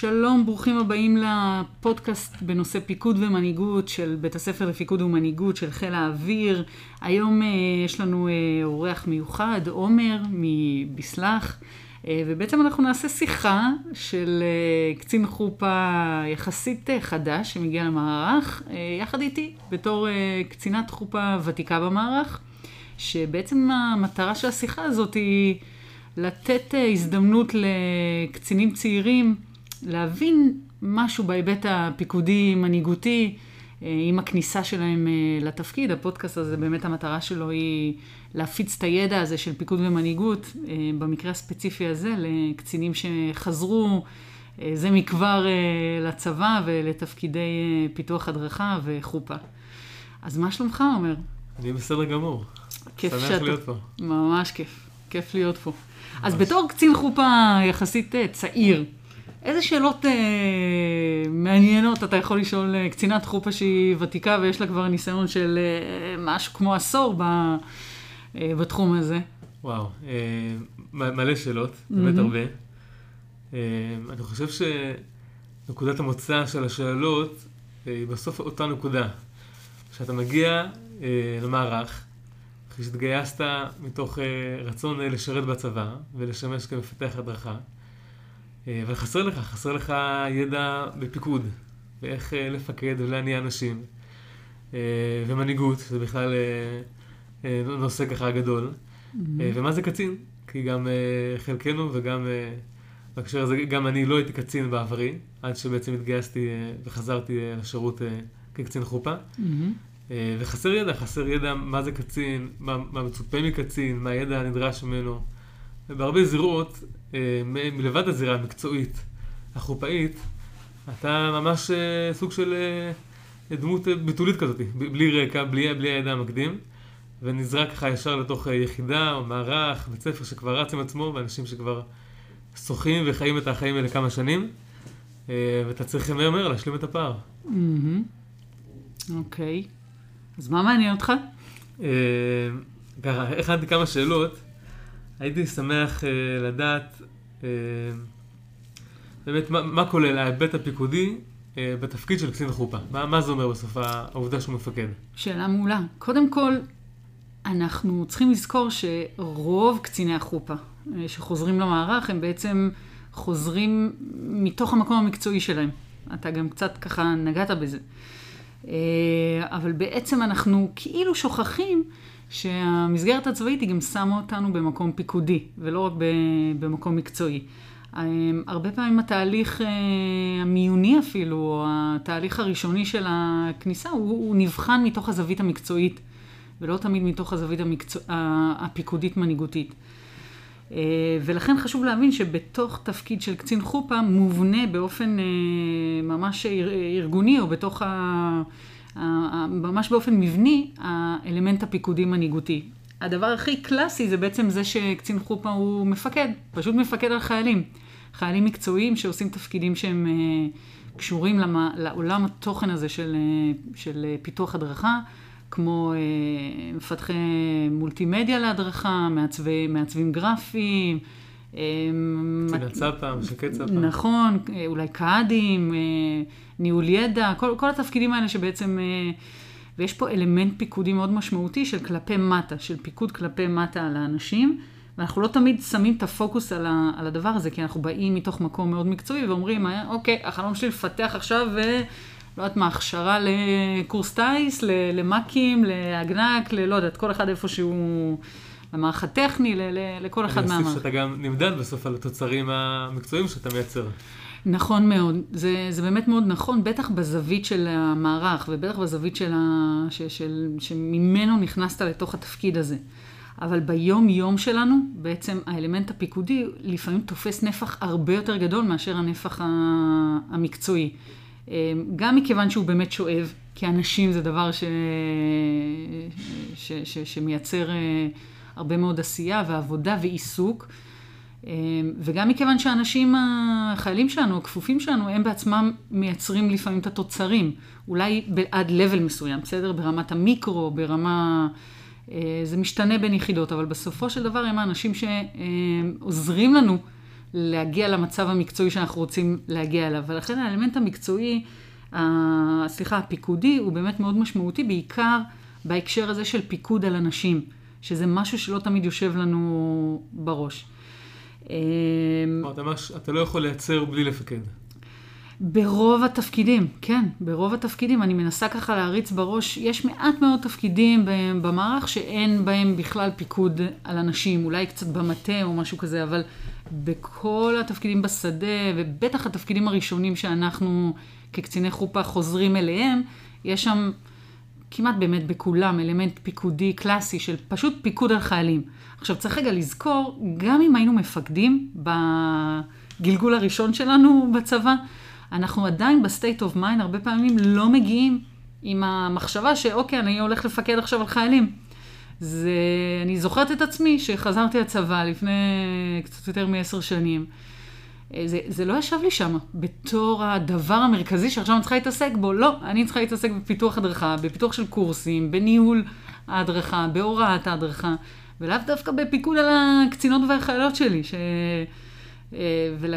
שלום, ברוכים הבאים לפודקאסט בנושא פיקוד ומנהיגות של בית הספר לפיקוד ומנהיגות של חיל האוויר. היום uh, יש לנו uh, אורח מיוחד, עומר מביסלח, uh, ובעצם אנחנו נעשה שיחה של uh, קצין חופה יחסית uh, חדש שמגיע למערך, uh, יחד איתי, בתור uh, קצינת חופה ותיקה במערך, שבעצם המטרה של השיחה הזאת היא לתת uh, הזדמנות לקצינים צעירים להבין משהו בהיבט הפיקודי-מנהיגותי אה, עם הכניסה שלהם אה, לתפקיד. הפודקאסט הזה, באמת המטרה שלו היא להפיץ את הידע הזה של פיקוד ומנהיגות, אה, במקרה הספציפי הזה, לקצינים שחזרו זה מכבר לצבא ולתפקידי פיתוח הדרכה וחופה. אז מה שלומך, עומר? אני בסדר גמור. כיף שמח שאתה... להיות פה. ממש כיף. כיף להיות פה. ממש. אז בתור קצין חופה יחסית צעיר, איזה שאלות אה, מעניינות אתה יכול לשאול אה, קצינת חופה שהיא ותיקה ויש לה כבר ניסיון של אה, משהו כמו עשור ב, אה, בתחום הזה? וואו, אה, מלא שאלות, באמת mm-hmm. הרבה. אה, אני חושב שנקודת המוצא של השאלות אה, היא בסוף אותה נקודה. כשאתה מגיע אה, למערך, אחרי שהתגייסת מתוך אה, רצון אה, לשרת בצבא ולשמש כמפתח הדרכה, אה, אבל חסר לך, חסר לך ידע בפיקוד, ואיך אה, לפקד ולהניע אנשים, אה, ומנהיגות, שזה בכלל נושא ככה גדול, mm-hmm. ומה זה קצין, כי גם חלקנו וגם בהקשר הזה, גם אני לא הייתי קצין בעברי, עד שבעצם התגייסתי וחזרתי לשירות כקצין חופה. Mm-hmm. וחסר ידע, חסר ידע מה זה קצין, מה, מה מצופה מקצין, מה הידע הנדרש ממנו. ובהרבה זירות, מלבד הזירה המקצועית, החופאית, אתה ממש אה, סוג של אה, דמות בתולית כזאת, בלי רקע, בלי, בלי הידע המקדים, ונזרק ככה ישר לתוך יחידה או מערך, בית ספר שכבר רץ עם עצמו, ואנשים שכבר שוחים וחיים את החיים האלה כמה שנים, ואתה צריך מהר מהר להשלים את הפער. אוקיי. אז מה מעניין אותך? ככה, הכנתי כמה שאלות. הייתי שמח לדעת באמת מה, מה כולל ההיבט הפיקודי uh, בתפקיד של קצין חופה. מה, מה זה אומר בסוף העובדה שהוא מפקד? שאלה מעולה. קודם כל, אנחנו צריכים לזכור שרוב קציני החופה שחוזרים למערך, הם בעצם חוזרים מתוך המקום המקצועי שלהם. אתה גם קצת ככה נגעת בזה. אבל בעצם אנחנו כאילו שוכחים שהמסגרת הצבאית היא גם שמה אותנו במקום פיקודי, ולא רק במקום מקצועי. אמ, הרבה פעמים התהליך אה, המיוני אפילו, או התהליך הראשוני של הכניסה, הוא, הוא נבחן מתוך הזווית המקצועית, ולא תמיד מתוך הזווית המקצוע, הפיקודית-מנהיגותית. אה, ולכן חשוב להבין שבתוך תפקיד של קצין חופה מובנה באופן אה, ממש ארגוני, או בתוך ה... ממש באופן מבני, האלמנט הפיקודי-מנהיגותי. הדבר הכי קלאסי זה בעצם זה שקצין חופה הוא מפקד, פשוט מפקד על חיילים. חיילים מקצועיים שעושים תפקידים שהם uh, קשורים למה, לעולם התוכן הזה של, uh, של פיתוח הדרכה, כמו uh, מפתחי מולטימדיה להדרכה, מעצבי, מעצבים גרפיים. קצינת צפ"א, משקי צפ"א. נכון, אולי קאדים. ניהול ידע, כל, כל התפקידים האלה שבעצם, אה, ויש פה אלמנט פיקודי מאוד משמעותי של כלפי מטה, של פיקוד כלפי מטה על האנשים, ואנחנו לא תמיד שמים את הפוקוס על, ה, על הדבר הזה, כי אנחנו באים מתוך מקום מאוד מקצועי ואומרים, אה, אוקיי, החלום שלי לפתח עכשיו, ו... לא יודעת מה, הכשרה לקורס טיס, למ"כים, להגנ"ק, ללא יודעת, כל אחד איפה שהוא... למערך הטכני, לכל אחד מהמערכת. אני אוסיף שאתה גם נמדד בסוף על התוצרים המקצועיים שאתה מייצר. נכון מאוד, זה, זה באמת מאוד נכון, בטח בזווית של המערך ובטח בזווית של ה, ש, של, שממנו נכנסת לתוך התפקיד הזה. אבל ביום יום שלנו, בעצם האלמנט הפיקודי לפעמים תופס נפח הרבה יותר גדול מאשר הנפח המקצועי. אמ, גם מכיוון שהוא באמת שואב, כי אנשים זה דבר ש, ש, ש, שמייצר אה, הרבה מאוד עשייה ועבודה ועיסוק. אמ, וגם מכיוון שהאנשים, החיילים שלנו, הכפופים שלנו, הם בעצמם מייצרים לפעמים את התוצרים. אולי עד לבל מסוים, בסדר? ברמת המיקרו, ברמה... אה, זה משתנה בין יחידות, אבל בסופו של דבר הם האנשים שעוזרים לנו להגיע למצב המקצועי שאנחנו רוצים להגיע אליו. ולכן האלמנט המקצועי, סליחה, הפיקודי, הוא באמת מאוד משמעותי, בעיקר בהקשר הזה של פיקוד על אנשים, שזה משהו שלא תמיד יושב לנו בראש. אמ, אתה ממש, אתה לא יכול לייצר בלי לפקד. ברוב התפקידים, כן, ברוב התפקידים. אני מנסה ככה להריץ בראש, יש מעט מאוד תפקידים במערך שאין בהם בכלל פיקוד על אנשים, אולי קצת במטה או משהו כזה, אבל בכל התפקידים בשדה, ובטח התפקידים הראשונים שאנחנו כקציני חופה חוזרים אליהם, יש שם כמעט באמת בכולם אלמנט פיקודי קלאסי של פשוט פיקוד על חיילים. עכשיו צריך רגע לזכור, גם אם היינו מפקדים בגלגול הראשון שלנו בצבא, אנחנו עדיין ב state of mind הרבה פעמים לא מגיעים עם המחשבה שאוקיי, אני הולך לפקד עכשיו על חיילים. זה, אני זוכרת את עצמי שחזרתי לצבא לפני קצת יותר מעשר שנים. זה, זה לא ישב לי שם בתור הדבר המרכזי שעכשיו אני צריכה להתעסק בו. לא, אני צריכה להתעסק בפיתוח הדרכה, בפיתוח של קורסים, בניהול ההדרכה, בהוראת ההדרכה, ולאו דווקא בפיקוד על הקצינות והחיילות שלי. ש... אה, ול...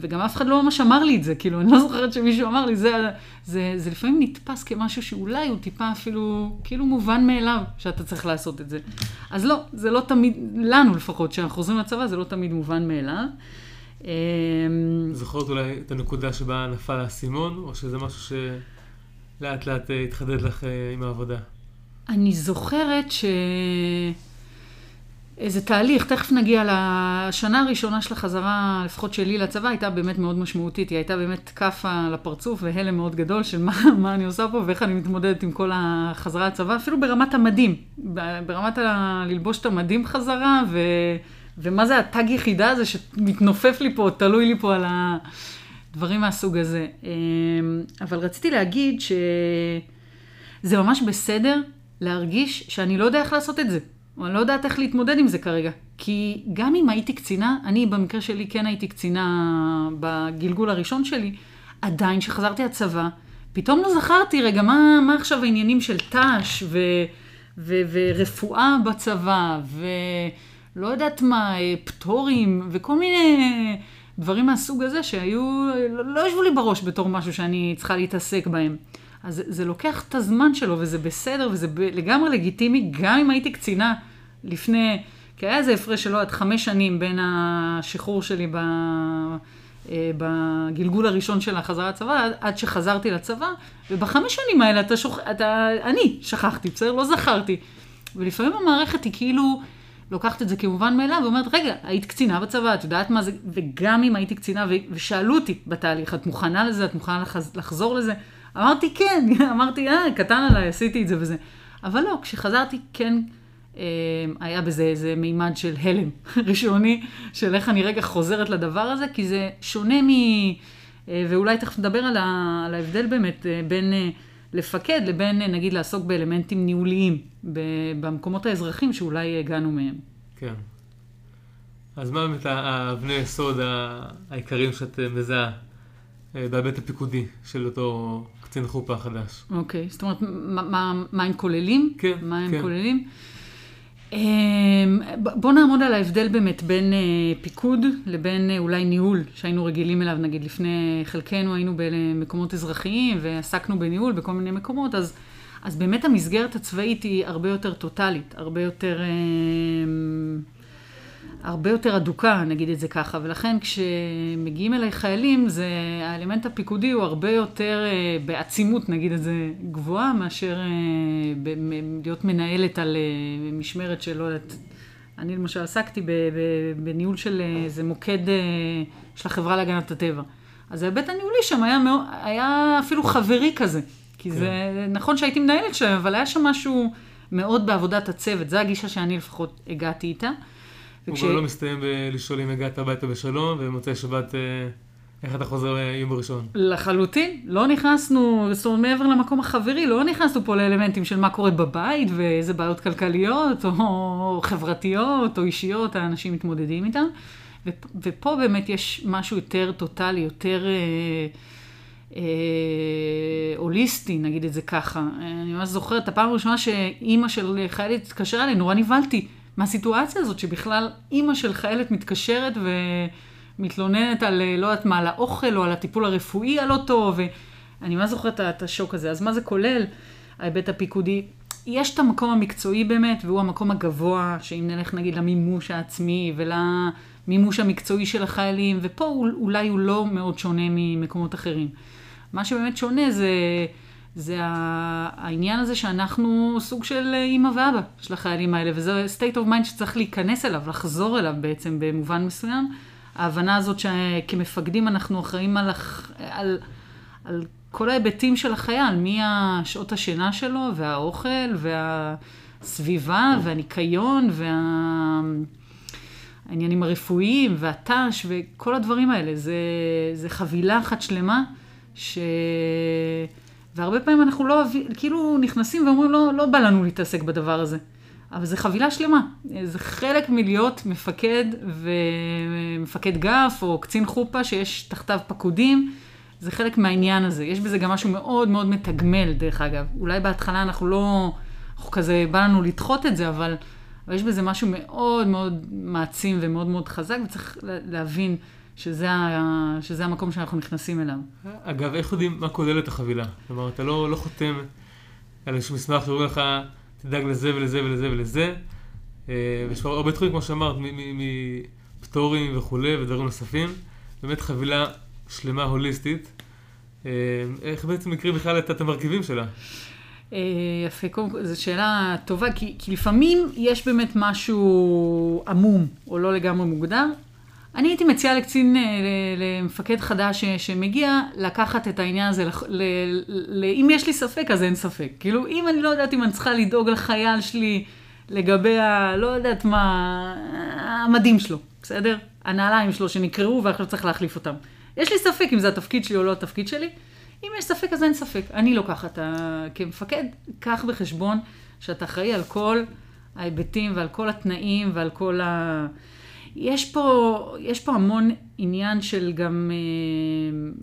וגם אף אחד לא ממש אמר לי את זה, כאילו, אני לא זוכרת שמישהו אמר לי, זה, זה, זה לפעמים נתפס כמשהו שאולי הוא טיפה אפילו, כאילו מובן מאליו שאתה צריך לעשות את זה. אז לא, זה לא תמיד, לנו לפחות, כשאנחנו חוזרים לצבא, זה לא תמיד מובן מאליו. אה, זוכרת אולי את הנקודה שבה נפל האסימון, או שזה משהו שלאט לאט אה, התחדד לך אה, עם העבודה? אני זוכרת ש... איזה תהליך, תכף נגיע לשנה הראשונה של החזרה, לפחות שלי לצבא, הייתה באמת מאוד משמעותית. היא הייתה באמת כאפה לפרצוף והלם מאוד גדול של מה, מה אני עושה פה ואיך אני מתמודדת עם כל החזרה לצבא, אפילו ברמת המדים. ברמת ה... ללבוש את המדים חזרה, ו... ומה זה התג יחידה הזה שמתנופף לי פה, תלוי לי פה על הדברים מהסוג הזה. אמ, אבל רציתי להגיד שזה ממש בסדר להרגיש שאני לא יודע איך לעשות את זה. או אני לא יודעת איך להתמודד עם זה כרגע. כי גם אם הייתי קצינה, אני במקרה שלי כן הייתי קצינה בגלגול הראשון שלי, עדיין כשחזרתי לצבא, פתאום לא זכרתי, רגע, מה, מה עכשיו העניינים של ת"ש ו, ו, ורפואה בצבא, ולא יודעת מה, פטורים, וכל מיני דברים מהסוג הזה שהיו, לא, לא ישבו לי בראש בתור משהו שאני צריכה להתעסק בהם. אז זה, זה לוקח את הזמן שלו, וזה בסדר, וזה ב, לגמרי לגיטימי, גם אם הייתי קצינה לפני, כי היה איזה הפרש של עוד חמש שנים בין השחרור שלי ב, אה, בגלגול הראשון של החזרה לצבא, עד, עד שחזרתי לצבא, ובחמש שנים האלה אתה שוכ... אתה, אני שכחתי, בסדר? לא זכרתי. ולפעמים המערכת היא כאילו... לוקחת את זה כמובן מאליו, ואומרת, רגע, היית קצינה בצבא, את יודעת מה זה, וגם אם הייתי קצינה, ושאלו אותי בתהליך, את מוכנה לזה, את מוכנה לחז... לחזור לזה? אמרתי כן, אמרתי, אה, קטן עליי, עשיתי את זה וזה. אבל לא, כשחזרתי כן אה, היה בזה איזה מימד של הלם ראשוני, של איך אני רגע חוזרת לדבר הזה, כי זה שונה מ... אה, ואולי תכף נדבר על, ה... על ההבדל באמת אה, בין לפקד לבין נגיד לעסוק באלמנטים ניהוליים במקומות האזרחיים שאולי הגענו מהם. כן. אז מה באמת האבני יסוד העיקריים שאת מזהה בהיבט הפיקודי של אותו קצין חופה חדש. אוקיי, זאת אומרת, מה, מה, מה הם כוללים? כן, מה הם כן. כוללים? בוא נעמוד על ההבדל באמת בין פיקוד לבין אולי ניהול שהיינו רגילים אליו, נגיד לפני חלקנו היינו במקומות אזרחיים ועסקנו בניהול בכל מיני מקומות, אז, אז באמת המסגרת הצבאית היא הרבה יותר טוטאלית, הרבה יותר... הרבה יותר אדוקה, נגיד את זה ככה, ולכן כשמגיעים אליי חיילים, זה, האלמנט הפיקודי הוא הרבה יותר אה, בעצימות, נגיד את זה, גבוהה, מאשר אה, ב, להיות מנהלת על אה, משמרת שלא יודעת. אני למשל עסקתי בניהול של איזה מוקד של החברה להגנת הטבע. אז ההיבט הניהולי שם היה, מאוד, היה אפילו חברי כזה. כי כן. זה נכון שהייתי מנהלת שלהם, אבל היה שם משהו מאוד בעבודת הצוות. זו הגישה שאני לפחות הגעתי איתה. הוא וכש... גם לא מסתיים בלשאול אם הגעת הביתה בשלום, ובמוצאי שבת, אה, איך אתה חוזר יום ראשון. לחלוטין. לא נכנסנו, זאת אומרת, מעבר למקום החברי, לא נכנסנו פה לאלמנטים של מה קורה בבית, ואיזה בעיות כלכליות, או חברתיות, או אישיות, האנשים מתמודדים איתם. ופה באמת יש משהו יותר טוטאלי, יותר... אה, אה, הוליסטי, נגיד את זה ככה. אני ממש זוכרת הפעם הראשונה שאימא של חיילת התקשרה אליי, נורא נבהלתי. מהסיטואציה הזאת שבכלל אימא של חיילת מתקשרת ו... מתלוננת על, לא יודעת מה, על האוכל או על הטיפול הרפואי הלא טוב, ואני מה זוכרת את השוק הזה. אז מה זה כולל, ההיבט הפיקודי? יש את המקום המקצועי באמת, והוא המקום הגבוה, שאם נלך נגיד למימוש העצמי ולמימוש המקצועי של החיילים, ופה אולי הוא לא מאוד שונה ממקומות אחרים. מה שבאמת שונה זה, זה העניין הזה שאנחנו סוג של אימא ואבא של החיילים האלה, וזה state of mind שצריך להיכנס אליו, לחזור אליו בעצם במובן מסוים. ההבנה הזאת שכמפקדים אנחנו אחראים על, על, על כל ההיבטים של החייל, מהשעות השינה שלו, והאוכל, והסביבה, והניקיון, והעניינים הרפואיים, והת"ש, וכל הדברים האלה. זה, זה חבילה אחת שלמה, ש... והרבה פעמים אנחנו לא כאילו נכנסים ואומרים, לא, לא בא לנו להתעסק בדבר הזה. אבל זה חבילה שלמה. זה חלק מלהיות מפקד ומפקד גף או קצין חופה שיש תחתיו פקודים. זה חלק מהעניין הזה. יש בזה גם משהו מאוד מאוד מתגמל, דרך אגב. אולי בהתחלה אנחנו לא, אנחנו כזה, בא לנו לדחות את זה, אבל, אבל יש בזה משהו מאוד מאוד מעצים ומאוד מאוד חזק, וצריך להבין שזה, ה, שזה המקום שאנחנו נכנסים אליו. אגב, איך יודעים מה כולל את החבילה? כלומר, אתה לא, לא חותם על איזשהו מסמך שאומר לך, תדאג לזה ולזה ולזה ולזה. אה, ויש פה הרבה תחומים, כמו שאמרת, מפטורים וכולי ודברים נוספים. באמת חבילה שלמה הוליסטית. אה, איך בעצם מקרים בכלל את המרכיבים שלה? אה, יפה, קודם כל, זו שאלה טובה, כי, כי לפעמים יש באמת משהו עמום או לא לגמרי מוגדר. אני הייתי מציעה לקצין, אה, למפקד חדש שמגיע, לקחת את העניין הזה, ל, ל, אם יש לי ספק, אז אין ספק. כאילו, אם אני לא יודעת אם אני צריכה לדאוג לחייל שלי לגבי ה... לא יודעת מה... המדים שלו, בסדר? הנעליים שלו שנקרעו ועכשיו צריך להחליף אותם. יש לי ספק אם זה התפקיד שלי או לא התפקיד שלי. אם יש ספק, אז אין ספק. אני לוקחת, כמפקד, קח בחשבון שאתה אחראי על כל ההיבטים ועל כל התנאים ועל כל ה... יש פה, יש פה המון עניין של גם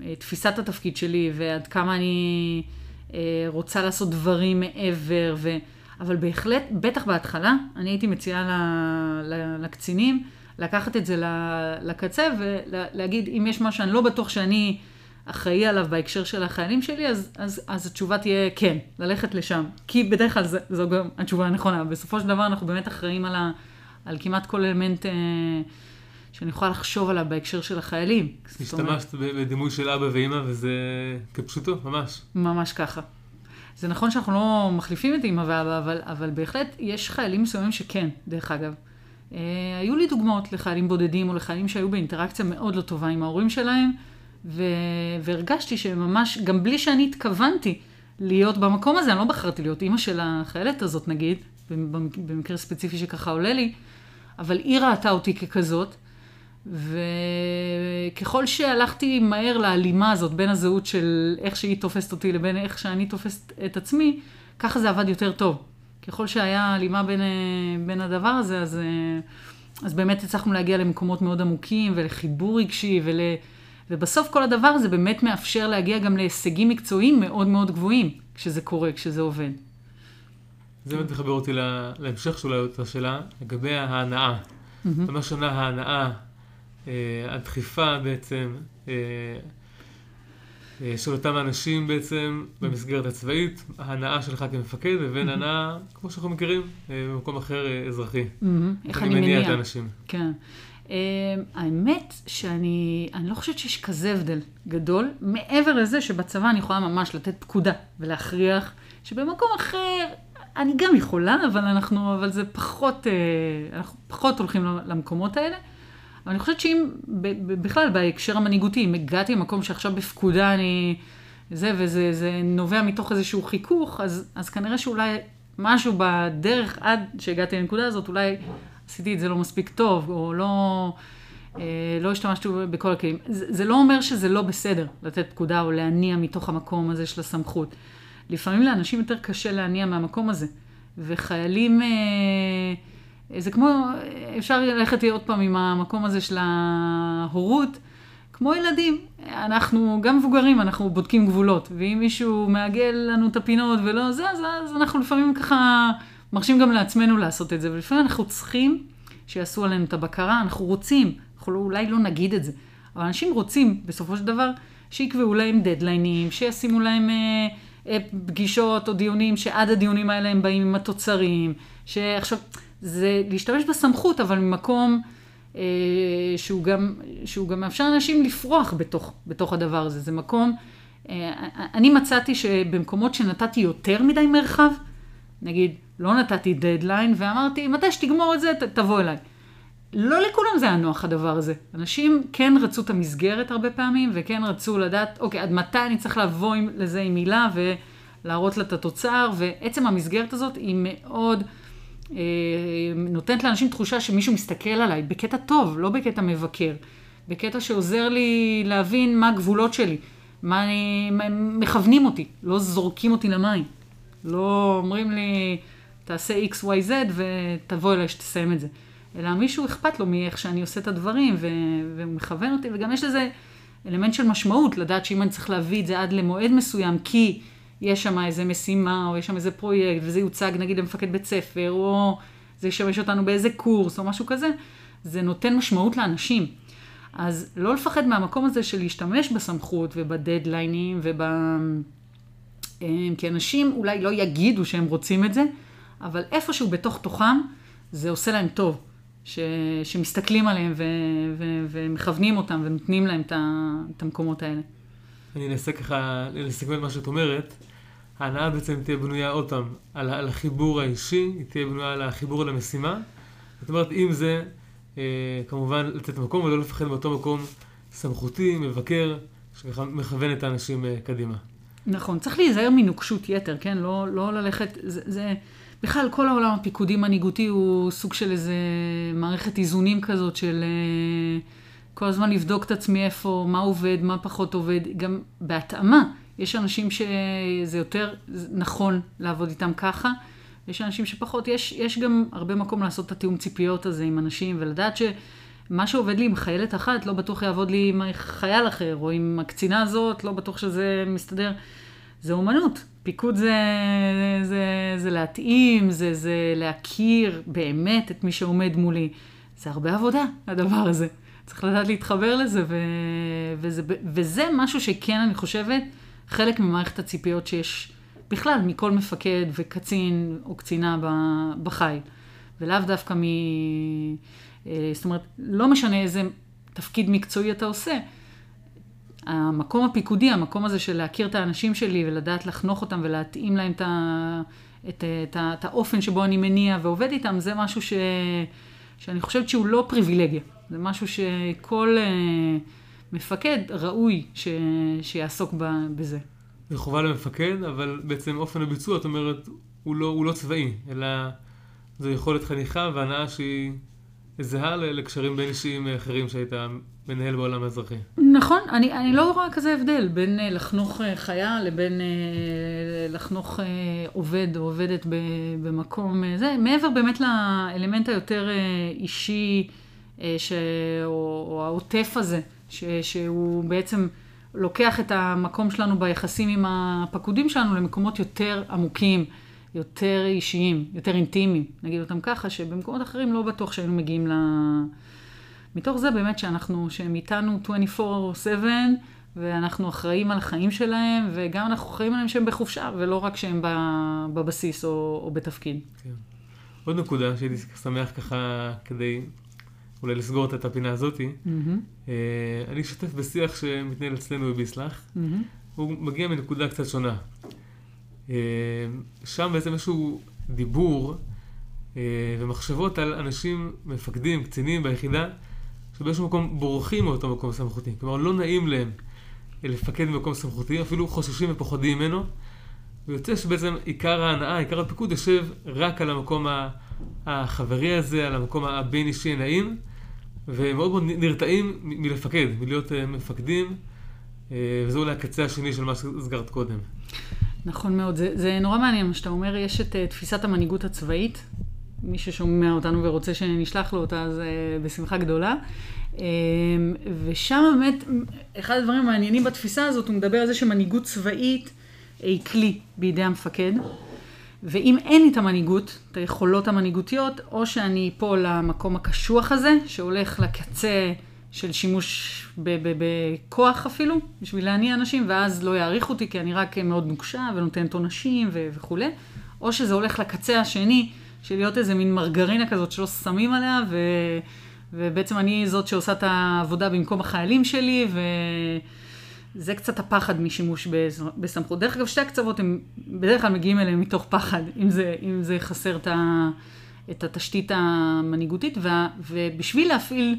אה, תפיסת התפקיד שלי ועד כמה אני אה, רוצה לעשות דברים מעבר, ו... אבל בהחלט, בטח בהתחלה, אני הייתי מציעה ל, ל, לקצינים לקחת את זה לקצה ולהגיד, אם יש משהו שאני לא בטוח שאני אחראי עליו בהקשר של החיילים שלי, אז, אז, אז התשובה תהיה כן, ללכת לשם. כי בדרך כלל זו גם התשובה הנכונה. בסופו של דבר אנחנו באמת אחראים על, ה, על כמעט כל אלמנט אה, שאני יכולה לחשוב עליו בהקשר של החיילים. השתמשת בדימוי של אבא ואימא וזה כפשוטו, ממש. ממש ככה. זה נכון שאנחנו לא מחליפים את אימא ואבא, אבל, אבל בהחלט יש חיילים מסוימים שכן, דרך אגב. אה, היו לי דוגמאות לחיילים בודדים או לחיילים שהיו באינטראקציה מאוד לא טובה עם ההורים שלהם, ו... והרגשתי שממש, גם בלי שאני התכוונתי להיות במקום הזה, אני לא בחרתי להיות אימא של החיילת הזאת נגיד, במקרה ספציפי שככה עולה לי, אבל היא ראתה אותי ככזאת, וככל שהלכתי מהר להלימה הזאת בין הזהות של איך שהיא תופסת אותי לבין איך שאני תופסת את עצמי, ככה זה עבד יותר טוב. ככל שהיה הלימה בין, אה, בין הדבר הזה, אז, אה, אז באמת הצלחנו להגיע למקומות מאוד עמוקים ולחיבור רגשי, ול, ובסוף כל הדבר הזה באמת מאפשר להגיע גם להישגים מקצועיים מאוד מאוד גבוהים, כשזה קורה, כשזה עובד. זה באמת מחבר אותי להמשך של אותה שאלה, לגבי ההנאה. Mm-hmm. מה שונה ההנאה, אה, הדחיפה בעצם, אה, של אותם אנשים בעצם במסגרת הצבאית, ההנאה שלך כמפקד, לבין הנאה, כמו שאנחנו מכירים, אה, במקום אחר אה, אזרחי. איך אני מניע את האנשים. כן. האמת שאני אני לא חושבת שיש כזה הבדל גדול, מעבר לזה שבצבא אני יכולה ממש לתת פקודה ולהכריח שבמקום אחר אני גם יכולה, אבל אנחנו, אבל זה פחות, אנחנו פחות הולכים למקומות האלה. אבל אני חושבת שאם, בכלל, בהקשר המנהיגותי, אם הגעתי למקום שעכשיו בפקודה אני... זה, וזה נובע מתוך איזשהו חיכוך, אז, אז כנראה שאולי משהו בדרך עד שהגעתי לנקודה הזאת, אולי עשיתי את זה לא מספיק טוב, או לא, אה, לא השתמשתי בכל הכלים. זה, זה לא אומר שזה לא בסדר לתת פקודה או להניע מתוך המקום הזה של הסמכות. לפעמים לאנשים יותר קשה להניע מהמקום הזה. וחיילים... אה, זה כמו, אפשר ללכת עוד פעם עם המקום הזה של ההורות, כמו ילדים. אנחנו, גם מבוגרים, אנחנו בודקים גבולות, ואם מישהו מעגל לנו את הפינות ולא זה, אז, אז אנחנו לפעמים ככה מרשים גם לעצמנו לעשות את זה, ולפעמים אנחנו צריכים שיעשו עלינו את הבקרה, אנחנו רוצים, אנחנו לא, אולי לא נגיד את זה, אבל אנשים רוצים, בסופו של דבר, שיקבעו להם דדליינים, שישימו להם אה, אה, פגישות או דיונים, שעד הדיונים האלה הם באים עם התוצרים, שעכשיו, זה להשתמש בסמכות, אבל ממקום אה, שהוא, גם, שהוא גם מאפשר לאנשים לפרוח בתוך, בתוך הדבר הזה. זה מקום, אה, אני מצאתי שבמקומות שנתתי יותר מדי מרחב, נגיד, לא נתתי דדליין, ואמרתי, מתי שתגמור את זה, ת, תבוא אליי. לא לכולם זה היה נוח הדבר הזה. אנשים כן רצו את המסגרת הרבה פעמים, וכן רצו לדעת, אוקיי, עד מתי אני צריך לבוא עם, לזה עם מילה ולהראות לה את התוצר, ועצם המסגרת הזאת היא מאוד אה, נותנת לאנשים תחושה שמישהו מסתכל עליי, בקטע טוב, לא בקטע מבקר. בקטע שעוזר לי להבין מה הגבולות שלי, מה אני, מה, מכוונים אותי, לא זורקים אותי למים. לא אומרים לי, תעשה x, y, z ותבוא אליי שתסיים את זה. אלא מישהו אכפת לו מאיך שאני עושה את הדברים, ו- והוא מכוון אותי, וגם יש לזה אלמנט של משמעות, לדעת שאם אני צריך להביא את זה עד למועד מסוים, כי יש שם איזה משימה, או יש שם איזה פרויקט, וזה יוצג נגיד למפקד בית ספר, או זה ישמש אותנו באיזה קורס, או משהו כזה, זה נותן משמעות לאנשים. אז לא לפחד מהמקום הזה של להשתמש בסמכות ובדדליינים וב... אה, כי אנשים אולי לא יגידו שהם רוצים את זה, אבל איפשהו בתוך תוכם זה עושה להם טוב. ש, שמסתכלים עליהם ו, ו, ומכוונים אותם ונותנים להם את המקומות האלה. אני אנסה ככה לסכם את מה שאת אומרת. ההנאה בעצם תהיה בנויה עוד פעם על, על החיבור האישי, היא תהיה בנויה על החיבור למשימה. זאת אומרת, אם זה אה, כמובן לתת מקום ולא לפחד מאותו מקום סמכותי, מבקר, שככה מכוון את האנשים אה, קדימה. נכון, צריך להיזהר מנוקשות יתר, כן? לא, לא ללכת, זה, זה, בכלל כל העולם הפיקודי מנהיגותי הוא סוג של איזה מערכת איזונים כזאת של אה, כל הזמן לבדוק את עצמי איפה, מה עובד, מה פחות עובד, גם בהתאמה. יש אנשים שזה יותר נכון לעבוד איתם ככה, יש אנשים שפחות. יש, יש גם הרבה מקום לעשות את התיאום ציפיות הזה עם אנשים ולדעת שמה שעובד לי עם חיילת אחת לא בטוח יעבוד לי עם חייל אחר, או עם הקצינה הזאת, לא בטוח שזה מסתדר. זה אומנות. פיקוד זה, זה, זה להתאים, זה, זה להכיר באמת את מי שעומד מולי. זה הרבה עבודה, הדבר הזה. צריך לדעת להתחבר לזה, ו, וזה, וזה משהו שכן, אני חושבת, חלק ממערכת הציפיות שיש בכלל מכל מפקד וקצין או קצינה בחיל. ולאו דווקא מ... אה, זאת אומרת, לא משנה איזה תפקיד מקצועי אתה עושה, המקום הפיקודי, המקום הזה של להכיר את האנשים שלי ולדעת לחנוך אותם ולהתאים להם את, ה, את, את, את האופן שבו אני מניע ועובד איתם, זה משהו ש, שאני חושבת שהוא לא פריבילגיה. זה משהו שכל uh, מפקד ראוי ש, שיעסוק ב, בזה. זה חובה למפקד, אבל בעצם אופן הביצוע, את אומרת, הוא לא, הוא לא צבאי, אלא זו יכולת חניכה והנאה שהיא זהה לקשרים בין אישיים אחרים שהיית מנהל בעולם האזרחי. נכון, אני, אני לא רואה כזה הבדל בין אה, לחנוך אה, חיה לבין אה, לחנוך עובד או עובדת במקום זה, מעבר באמת לאלמנט היותר אישי ש, או, או העוטף הזה, ש, שהוא בעצם לוקח את המקום שלנו ביחסים עם הפקודים שלנו למקומות יותר עמוקים. יותר אישיים, יותר אינטימיים, נגיד אותם ככה, שבמקומות אחרים לא בטוח שהיינו מגיעים ל... מתוך זה באמת שאנחנו, שהם איתנו 24/7, ואנחנו אחראים על החיים שלהם, וגם אנחנו אחראים עליהם שהם בחופשה, ולא רק שהם בבסיס או, או בתפקיד. כן. עוד נקודה שהייתי שמח ככה כדי אולי לסגור את הפינה הזאתי, mm-hmm. אני אשתף בשיח שמתנהל אצלנו בביסלח, mm-hmm. הוא מגיע מנקודה קצת שונה. אה, שם בעצם איזשהו דיבור אה, ומחשבות על אנשים, מפקדים, קצינים ביחידה, שבאיזשהו מקום בורחים מאותו מקום סמכותי. כלומר, לא נעים להם לפקד במקום סמכותי, אפילו חוששים ופוחדים ממנו. ויוצא שבעצם עיקר ההנאה, עיקר הפיקוד יושב רק על המקום החברי הזה, על המקום הבין אישי הנעים, ומאוד מאוד נרתעים מלפקד, מלהיות אה, מפקדים, וזה אולי הקצה השני של מה שהסגרת קודם. נכון מאוד. זה, זה נורא מעניין מה שאתה אומר. יש את uh, תפיסת המנהיגות הצבאית. מי ששומע אותנו ורוצה שנשלח לו אותה, אז uh, בשמחה גדולה. Um, ושם באמת, אחד הדברים המעניינים בתפיסה הזאת, הוא מדבר על זה שמנהיגות צבאית היא כלי בידי המפקד. ואם אין לי את המנהיגות, את היכולות המנהיגותיות, או שאני אפול למקום הקשוח הזה, שהולך לקצה של שימוש בכוח אפילו, בשביל להניע אנשים, ואז לא יעריכו אותי כי אני רק מאוד נוקשה ונותנת עונשים וכולי, או שזה הולך לקצה השני, של להיות איזה מין מרגרינה כזאת שלא שמים עליה, ו... ובעצם אני זאת שעושה את העבודה במקום החיילים שלי, וזה קצת הפחד משימוש בסמכות. דרך אגב, שתי הקצוות הם בדרך כלל מגיעים אליהם מתוך פחד, אם זה, אם זה חסר את, ה... את התשתית המנהיגותית. ובשביל להפעיל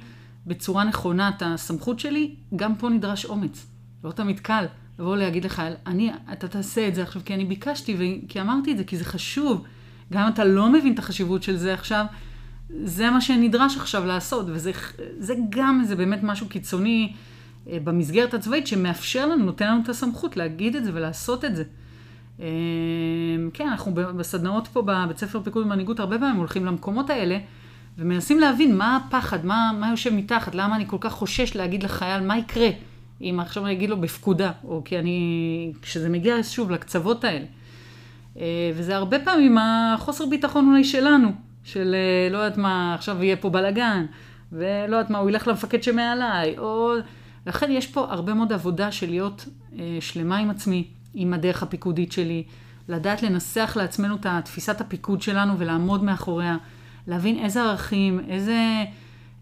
בצורה נכונה את הסמכות שלי, גם פה נדרש אומץ. לא תמיד קל לבוא להגיד לך, אני, אתה תעשה את זה עכשיו כי אני ביקשתי וכי אמרתי את זה, כי זה חשוב. גם אם אתה לא מבין את החשיבות של זה עכשיו, זה מה שנדרש עכשיו לעשות, וזה גם, זה באמת משהו קיצוני אה, במסגרת הצבאית שמאפשר לנו, נותן לנו את הסמכות להגיד את זה ולעשות את זה. אה, כן, אנחנו בסדנאות פה בבית ספר פיקוד ומנהיגות הרבה פעמים הולכים למקומות האלה ומנסים להבין מה הפחד, מה, מה יושב מתחת, למה אני כל כך חושש להגיד לחייל מה יקרה אם עכשיו אני אגיד לו בפקודה, או כי אני, כשזה מגיע שוב לקצוות האלה. אה, וזה הרבה פעמים החוסר ביטחון אולי שלנו, של אה, לא יודעת מה, עכשיו יהיה פה בלאגן, ולא יודעת מה, הוא ילך למפקד שמעליי, או... לכן יש פה הרבה מאוד עבודה של להיות אה, שלמה עם עצמי, עם הדרך הפיקודית שלי, לדעת לנסח לעצמנו את תפיסת הפיקוד שלנו ולעמוד מאחוריה, להבין איזה ערכים, איזה,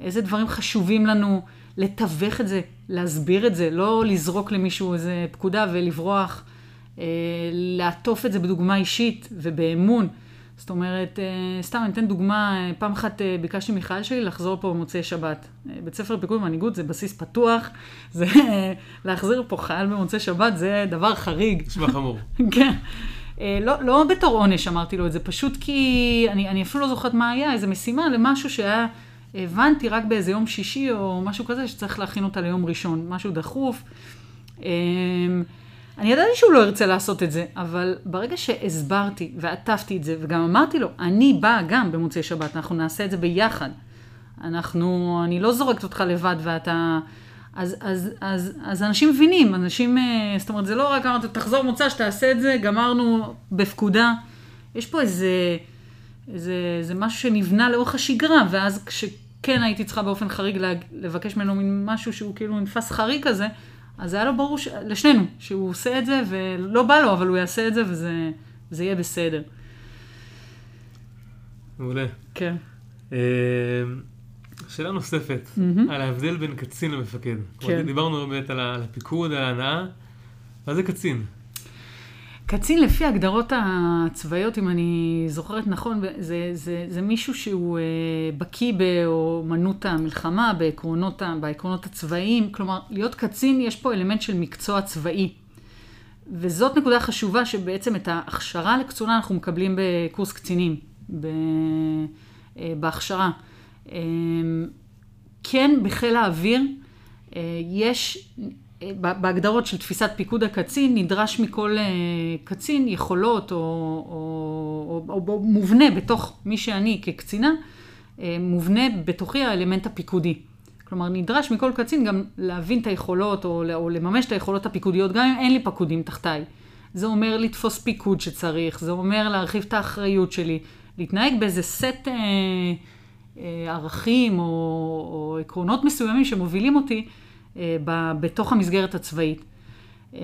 איזה דברים חשובים לנו, לתווך את זה, להסביר את זה, לא לזרוק למישהו איזה פקודה ולברוח. אה, לעטוף את זה בדוגמה אישית ובאמון. זאת אומרת, אה, סתם אני אתן דוגמה, אה, פעם אחת ביקשתי מחייל שלי לחזור פה במוצאי שבת. בית ספר פיקוד ומנהיגות זה בסיס פתוח, זה להחזיר פה חייל במוצאי שבת זה דבר חריג. נשמע חמור. כן. לא, לא בתור עונש אמרתי לו את זה, פשוט כי אני, אני אפילו לא זוכרת מה היה, איזו משימה למשהו שהיה, הבנתי רק באיזה יום שישי או משהו כזה, שצריך להכין אותה ליום ראשון, משהו דחוף. אני ידעתי שהוא לא ירצה לעשות את זה, אבל ברגע שהסברתי ועטפתי את זה, וגם אמרתי לו, אני באה גם במוצאי שבת, אנחנו נעשה את זה ביחד. אנחנו, אני לא זורקת אותך לבד ואתה... אז, אז, אז, אז אנשים מבינים, אנשים, אה, זאת אומרת, זה לא רק אמרת, תחזור מוצא, שתעשה את זה, גמרנו בפקודה. יש פה איזה, איזה, איזה משהו שנבנה לאורך השגרה, ואז כשכן הייתי צריכה באופן חריג לבקש ממנו משהו שהוא כאילו נתפס חריג כזה, אז היה לו ברור, ש... לשנינו, שהוא עושה את זה, ולא בא לו, אבל הוא יעשה את זה, וזה זה יהיה בסדר. מעולה. כן. שאלה נוספת, mm-hmm. על ההבדל בין קצין למפקד. כן. דיברנו באמת על הפיקוד, על ההנאה, מה זה קצין? קצין לפי ההגדרות הצבאיות, אם אני זוכרת נכון, זה, זה, זה מישהו שהוא אה, בקיא באומנות המלחמה, בעקרונות, בעקרונות הצבאיים. כלומר, להיות קצין, יש פה אלמנט של מקצוע צבאי. וזאת נקודה חשובה שבעצם את ההכשרה לקצונה אנחנו מקבלים בקורס קצינים, ב, אה, בהכשרה. אה, כן, בחיל האוויר אה, יש בהגדרות של תפיסת פיקוד הקצין, נדרש מכל אה, קצין יכולות או, או, או, או, או מובנה בתוך מי שאני כקצינה, אה, מובנה בתוכי האלמנט הפיקודי. כלומר, נדרש מכל קצין גם להבין את היכולות או, או לממש את היכולות הפיקודיות, גם אם אין לי פקודים תחתיי. זה אומר לתפוס פיקוד שצריך, זה אומר להרחיב את האחריות שלי, להתנהג באיזה סט אה, אה, ערכים או, או עקרונות מסוימים שמובילים אותי אה, בתוך המסגרת הצבאית. אה,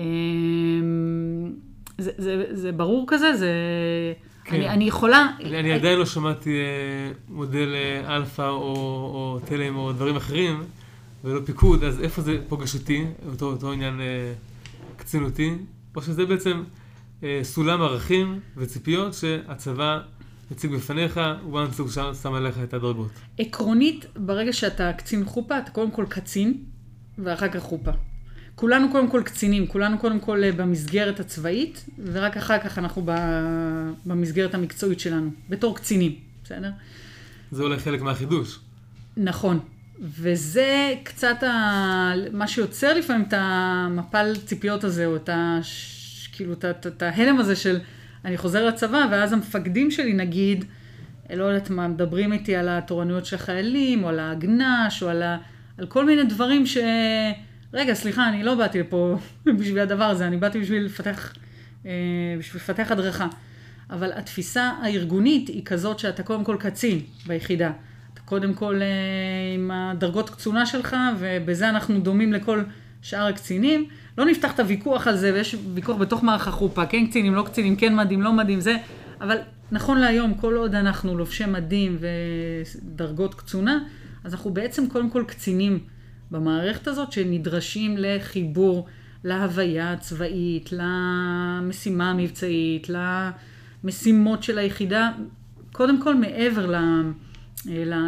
זה, זה, זה ברור כזה? זה... כן. אני, אני יכולה... אני, אני עדיין לא שמעתי אה, מודל אלפא או, או תלם או דברים אחרים, ולא פיקוד, אז איפה זה פוגש אותי, אותו, אותו עניין קצינותי, או שזה בעצם סולם ערכים וציפיות שהצבא מציג בפניך, הוא גם שם עליך את הדרגות. עקרונית, ברגע שאתה קצין חופה, אתה קודם כל קצין, ואחר כך חופה. כולנו קודם כל קצינים, כולנו קודם כל אה, במסגרת הצבאית, ורק אחר כך אנחנו במסגרת המקצועית שלנו, בתור קצינים, בסדר? זה אולי חלק מהחידוש. נכון. וזה קצת ה... מה שיוצר לפעמים את המפל ציפיות הזה, או את ה... כאילו, את, את, את ההלם הזה של אני חוזר לצבא, ואז המפקדים שלי, נגיד, לא יודעת מה, מדברים איתי על התורנויות של החיילים, או על ההגנש, או על ה... על כל מיני דברים ש... רגע, סליחה, אני לא באתי לפה בשביל הדבר הזה, אני באתי בשביל לפתח, אה, בשביל לפתח הדרכה. אבל התפיסה הארגונית היא כזאת שאתה קודם כל קצין ביחידה. אתה קודם כל אה, עם הדרגות קצונה שלך, ובזה אנחנו דומים לכל שאר הקצינים. לא נפתח את הוויכוח על זה, ויש ויכוח בתוך מערך החופה, כן קצינים, לא קצינים, כן מדים, לא מדים, זה, אבל נכון להיום, כל עוד אנחנו לובשי מדים ודרגות קצונה, אז אנחנו בעצם קודם כל קצינים במערכת הזאת, שנדרשים לחיבור להוויה הצבאית, למשימה המבצעית, למשימות של היחידה, קודם כל מעבר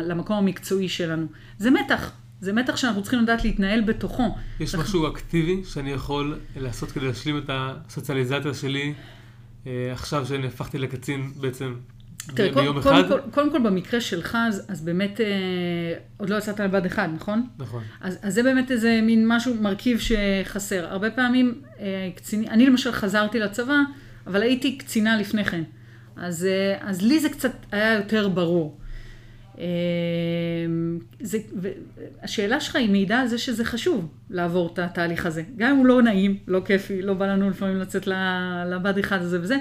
למקום המקצועי שלנו. זה מתח, זה מתח שאנחנו צריכים לדעת להתנהל בתוכו. יש צריך... משהו אקטיבי שאני יכול לעשות כדי להשלים את הסוציאליזציה שלי אה, עכשיו שאני הפכתי לקצין בעצם תראה, ביום קודם, אחד? קודם כל, קודם כל במקרה שלך, אז, אז באמת אה, עוד לא יצאת על בד אחד, נכון? נכון. אז, אז זה באמת איזה מין משהו, מרכיב שחסר. הרבה פעמים אה, קציני, אני למשל חזרתי לצבא, אבל הייתי קצינה לפני כן. אז, אה, אז לי זה קצת היה יותר ברור. אמ, זה, השאלה שלך היא מעידה על זה שזה חשוב לעבור את התהליך הזה. גם אם הוא לא נעים, לא כיפי, לא בא לנו לפעמים לצאת לבד אחד הזה וזה,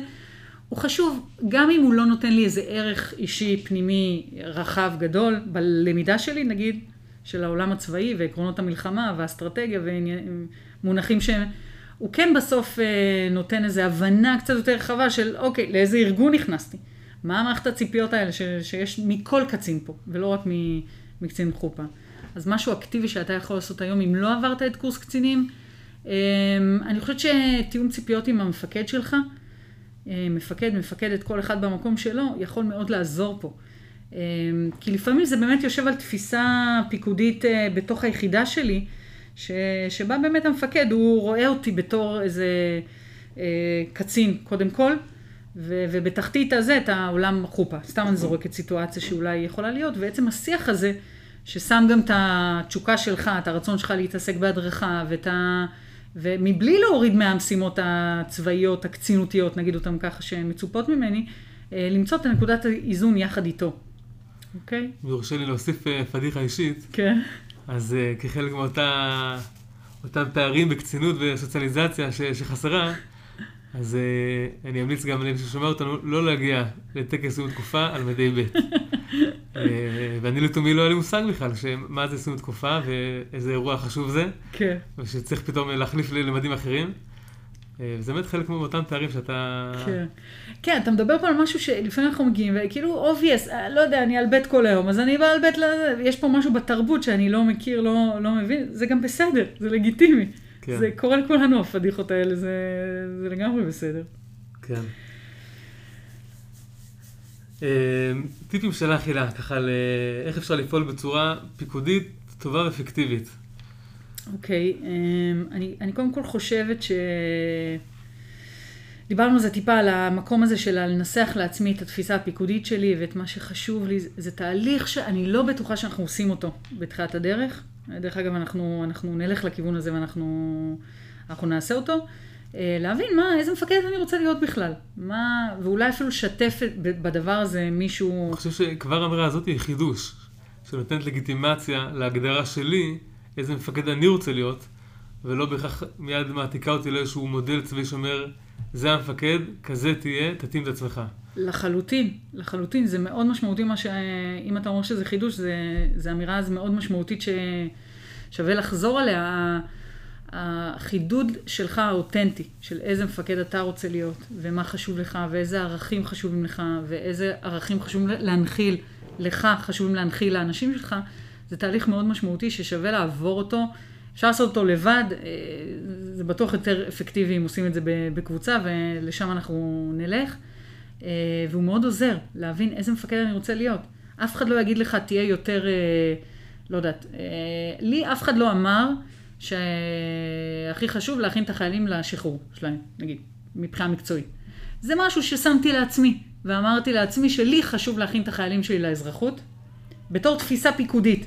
הוא חשוב, גם אם הוא לא נותן לי איזה ערך אישי פנימי רחב גדול, בלמידה שלי נגיד, של העולם הצבאי ועקרונות המלחמה והאסטרטגיה ומונחים שהם... הוא כן בסוף אה, נותן איזו הבנה קצת יותר רחבה של אוקיי, לאיזה ארגון נכנסתי. מה המערכת הציפיות האלה ש, שיש מכל קצין פה, ולא רק מקצין חופה. אז משהו אקטיבי שאתה יכול לעשות היום, אם לא עברת את קורס קצינים, אמ, אני חושבת שתיאום ציפיות עם המפקד שלך, אה, מפקד, מפקדת, כל אחד במקום שלו, יכול מאוד לעזור פה. אמ, כי לפעמים זה באמת יושב על תפיסה פיקודית אה, בתוך היחידה שלי, ש, שבה באמת המפקד, הוא רואה אותי בתור איזה אה, קצין, קודם כל, ו- ובתחתית הזה את העולם חופה. סתם אני זורקת סיטואציה שאולי יכולה להיות, ועצם השיח הזה, ששם גם את התשוקה שלך, את הרצון שלך להתעסק בהדרכה, ואת ה... ומבלי להוריד מהמשימות הצבאיות, הקצינותיות, נגיד אותן ככה, שהן מצופות ממני, אה, למצוא את נקודת האיזון יחד איתו. אוקיי? אם יורשה לי להוסיף אה, פדיחה אישית. כן. אז אה, כחלק מאותם פערים בקצינות וסוציאליזציה שחסרה, אז uh, אני אמליץ גם למי ששומע אותנו לא להגיע לטקס סיום תקופה על מדי ב'. uh, ואני לתומי לא היה לי מושג בכלל מה זה סיום תקופה ואיזה אירוע חשוב זה. כן. ושצריך פתאום להחליף למדים אחרים. Uh, וזה באמת חלק מאותם פערים שאתה... כן. כן, אתה מדבר פה על משהו שלפעמים אנחנו מגיעים, וכאילו obvious, לא יודע, אני על ב' כל היום, אז אני בא על ב', יש פה משהו בתרבות שאני לא מכיר, לא, לא מבין, זה גם בסדר, זה לגיטימי. כן. זה קורה לכולנו, הפדיחות האלה, זה, זה לגמרי בסדר. כן. אה, טיפים של אכילה, ככה לאיך אפשר לפעול בצורה פיקודית, טובה ואפקטיבית. אוקיי, okay, אה, אני, אני קודם כל חושבת ש... דיברנו על זה טיפה, על המקום הזה של לנסח לעצמי את התפיסה הפיקודית שלי ואת מה שחשוב לי. זה תהליך שאני לא בטוחה שאנחנו עושים אותו בתחילת הדרך. דרך אגב, אנחנו, אנחנו נלך לכיוון הזה ואנחנו אנחנו נעשה אותו. אה, להבין מה, איזה מפקד אני רוצה להיות בכלל. מה, ואולי אפילו לשתף בדבר הזה מישהו... אני חושב שכבר האמירה הזאת היא חידוש, שנותנת לגיטימציה להגדרה שלי, איזה מפקד אני רוצה להיות, ולא בהכרח מיד מעתיקה אותי לאיזשהו מודל צבאי שאומר, זה המפקד, כזה תהיה, תתאים את עצמך. לחלוטין, לחלוטין. זה מאוד משמעותי מה ש... אם אתה אומר שזה חידוש, זה אמירה אז מאוד משמעותית ששווה לחזור עליה. החידוד שלך האותנטי, של איזה מפקד אתה רוצה להיות, ומה חשוב לך, ואיזה ערכים חשובים לך, ואיזה ערכים חשובים להנחיל לך, חשובים להנחיל לאנשים שלך, זה תהליך מאוד משמעותי ששווה לעבור אותו. אפשר לעשות אותו לבד, אה, זה בטוח יותר אפקטיבי אם עושים את זה בקבוצה, ולשם אנחנו נלך. אה, והוא מאוד עוזר להבין איזה מפקד אני רוצה להיות. אף אחד לא יגיד לך, תהיה יותר, אה, לא יודעת, לי אף אחד לא אמר שהכי חשוב להכין את החיילים לשחרור שלהם, נגיד, מבחינה מקצועית. זה משהו ששמתי לעצמי, ואמרתי לעצמי שלי חשוב להכין את החיילים שלי לאזרחות, בתור תפיסה פיקודית.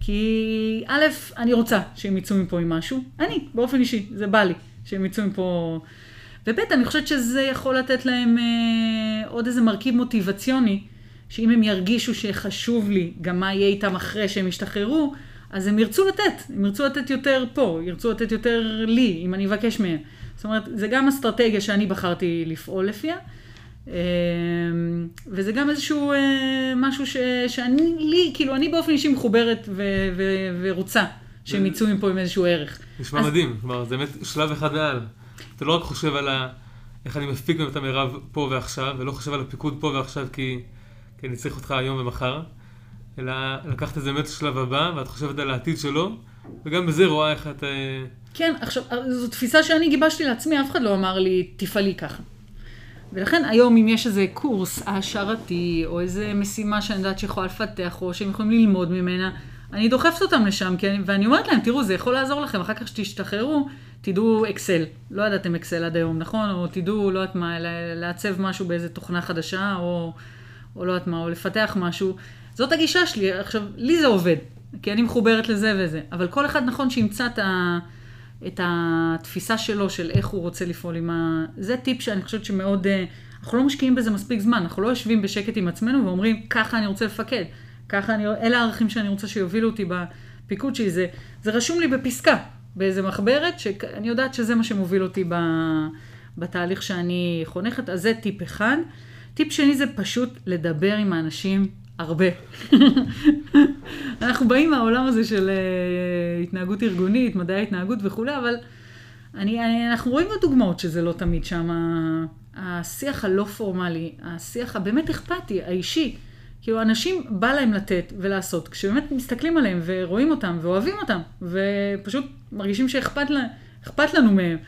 כי א', אני רוצה שהם יצאו מפה עם משהו, אני, באופן אישי, זה בא לי, שהם יצאו מפה... וב', אני חושבת שזה יכול לתת להם אה, עוד איזה מרכיב מוטיבציוני, שאם הם ירגישו שחשוב לי גם מה יהיה איתם אחרי שהם ישתחררו, אז הם ירצו לתת, הם ירצו לתת יותר פה, ירצו לתת יותר לי, אם אני אבקש מהם. זאת אומרת, זה גם אסטרטגיה שאני בחרתי לפעול לפיה. אה, וזה גם איזשהו אה, משהו ש, שאני, לי, כאילו, אני באופן אישי מחוברת ו, ו, ורוצה שהם יצאו מפה עם איזשהו ערך. נשמע אז- מדהים, כלומר, זה באמת שלב אחד מעל. אתה לא רק חושב על ה... איך אני מפיק מהם את המרב פה ועכשיו, ולא חושב על הפיקוד פה ועכשיו כי, כי אני צריך אותך היום ומחר, אלא לקחת את זה באמת לשלב הבא, ואת חושבת על העתיד שלו, וגם בזה רואה איך את... אה, כן, עכשיו, זו תפיסה שאני גיבשתי לעצמי, אף אחד לא אמר לי, תפעלי ככה. ולכן היום, אם יש איזה קורס העשרתי, או איזה משימה שאני יודעת שיכולה לפתח, או שהם יכולים ללמוד ממנה, אני דוחפת אותם לשם, כי אני, ואני אומרת להם, תראו, זה יכול לעזור לכם, אחר כך שתשתחררו, תדעו אקסל. לא ידעתם אקסל עד היום, נכון? או תדעו, לא יודעת מה, לעצב משהו באיזה תוכנה חדשה, או, או לא יודעת מה, או לפתח משהו. זאת הגישה שלי. עכשיו, לי זה עובד, כי אני מחוברת לזה וזה. אבל כל אחד נכון שימצא את, ה, את התפיסה שלו, של איך הוא רוצה לפעול עם ה... זה טיפ שאני חושבת שמאוד... אה, אנחנו לא משקיעים בזה מספיק זמן, אנחנו לא יושבים בשקט עם עצמנו ואומרים, ככה אני רוצה לפקד. ככה אני... אלה הערכים שאני רוצה שיובילו אותי בפיקוד שלי. זה, זה רשום לי בפסקה, באיזה מחברת, שאני יודעת שזה מה שמוביל אותי ב, בתהליך שאני חונכת. אז זה טיפ אחד. טיפ שני זה פשוט לדבר עם האנשים הרבה. אנחנו באים מהעולם הזה של uh, התנהגות ארגונית, מדעי התנהגות וכולי, אבל אני, אני, אנחנו רואים בדוגמאות שזה לא תמיד שם. השיח הלא פורמלי, השיח הבאמת אכפתי, האישי. כאילו, אנשים בא להם לתת ולעשות, כשבאמת מסתכלים עליהם ורואים אותם ואוהבים אותם, ופשוט מרגישים שאכפת לה, לנו מהם.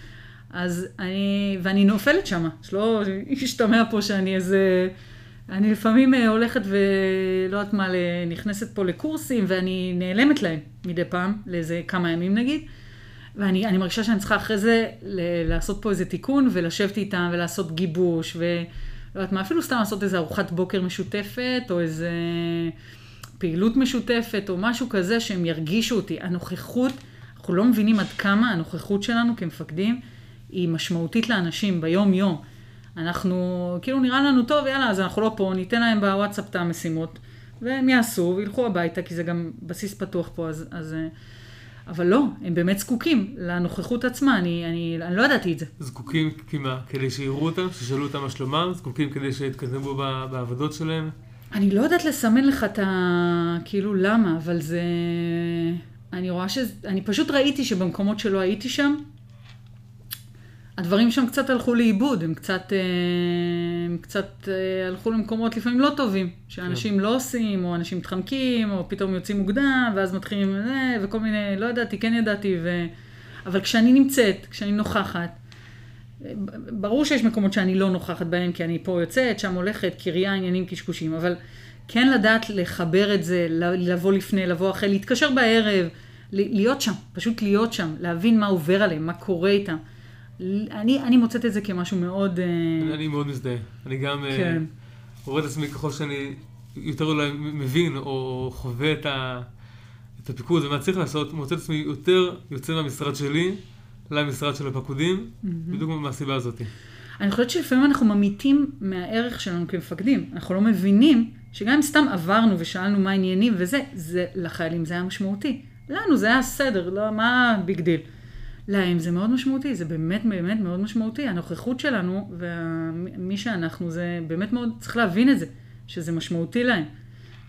אז אני, ואני נופלת שם, שלא ישתמע פה שאני איזה... אני לפעמים אה, הולכת ולא יודעת מה, נכנסת פה לקורסים, ואני נעלמת להם מדי פעם, לאיזה כמה ימים נגיד, ואני אני מרגישה שאני צריכה אחרי זה ל- לעשות פה איזה תיקון, ולשבת איתם ולעשות גיבוש, ולא יודעת מה, אפילו סתם לעשות איזה ארוחת בוקר משותפת, או איזה פעילות משותפת, או משהו כזה שהם ירגישו אותי. הנוכחות, אנחנו לא מבינים עד כמה הנוכחות שלנו כמפקדים היא משמעותית לאנשים ביום-יום. אנחנו, כאילו נראה לנו טוב, יאללה, אז אנחנו לא פה, ניתן להם בוואטסאפ את המשימות, והם יעשו וילכו הביתה, כי זה גם בסיס פתוח פה, אז... אז אה, אבל לא, הם באמת זקוקים לנוכחות עצמה, אני, אני, אני לא ידעתי את זה. זקוקים מה? כדי שיראו אותם, שישאלו אותם מה שלומם? זקוקים כדי שיתקדמו בעבודות שלהם? אני לא יודעת לסמן לך את ה... כאילו למה, אבל זה... אני רואה ש... אני פשוט ראיתי שבמקומות שלא הייתי שם, הדברים שם קצת הלכו לאיבוד, הם קצת, אה, הם קצת אה, הלכו למקומות לפעמים לא טובים, שאנשים לא עושים, או אנשים מתחמקים, או פתאום יוצאים מוקדם, ואז מתחילים זה, וכל מיני, לא ידעתי, כן ידעתי, ו... אבל כשאני נמצאת, כשאני נוכחת, ברור שיש מקומות שאני לא נוכחת בהם, כי אני פה יוצאת, שם הולכת, קריה, עניינים, קשקושים, אבל כן לדעת לחבר את זה, לבוא לפני, לבוא אחרי, להתקשר בערב, להיות שם, פשוט להיות שם, להבין מה עובר עליהם, מה קורה איתם. אני, אני מוצאת את זה כמשהו מאוד... אני, אני מאוד מזדהה. אני גם אה, כן. רואה את עצמי ככל שאני יותר אולי מבין או חווה את, ה, את הפיקוד ומה צריך לעשות, מוצא את עצמי יותר יוצא מהמשרד שלי למשרד של הפקודים, בדיוק מהסיבה הזאת. אני חושבת שלפעמים אנחנו ממעיטים מהערך שלנו כמפקדים. אנחנו לא מבינים שגם אם סתם עברנו ושאלנו מה העניינים וזה, זה, לחיילים זה היה משמעותי. לנו זה היה סדר, לא, מה big deal. להם זה מאוד משמעותי, זה באמת באמת מאוד משמעותי. הנוכחות שלנו ומי שאנחנו, זה באמת מאוד, צריך להבין את זה, שזה משמעותי להם.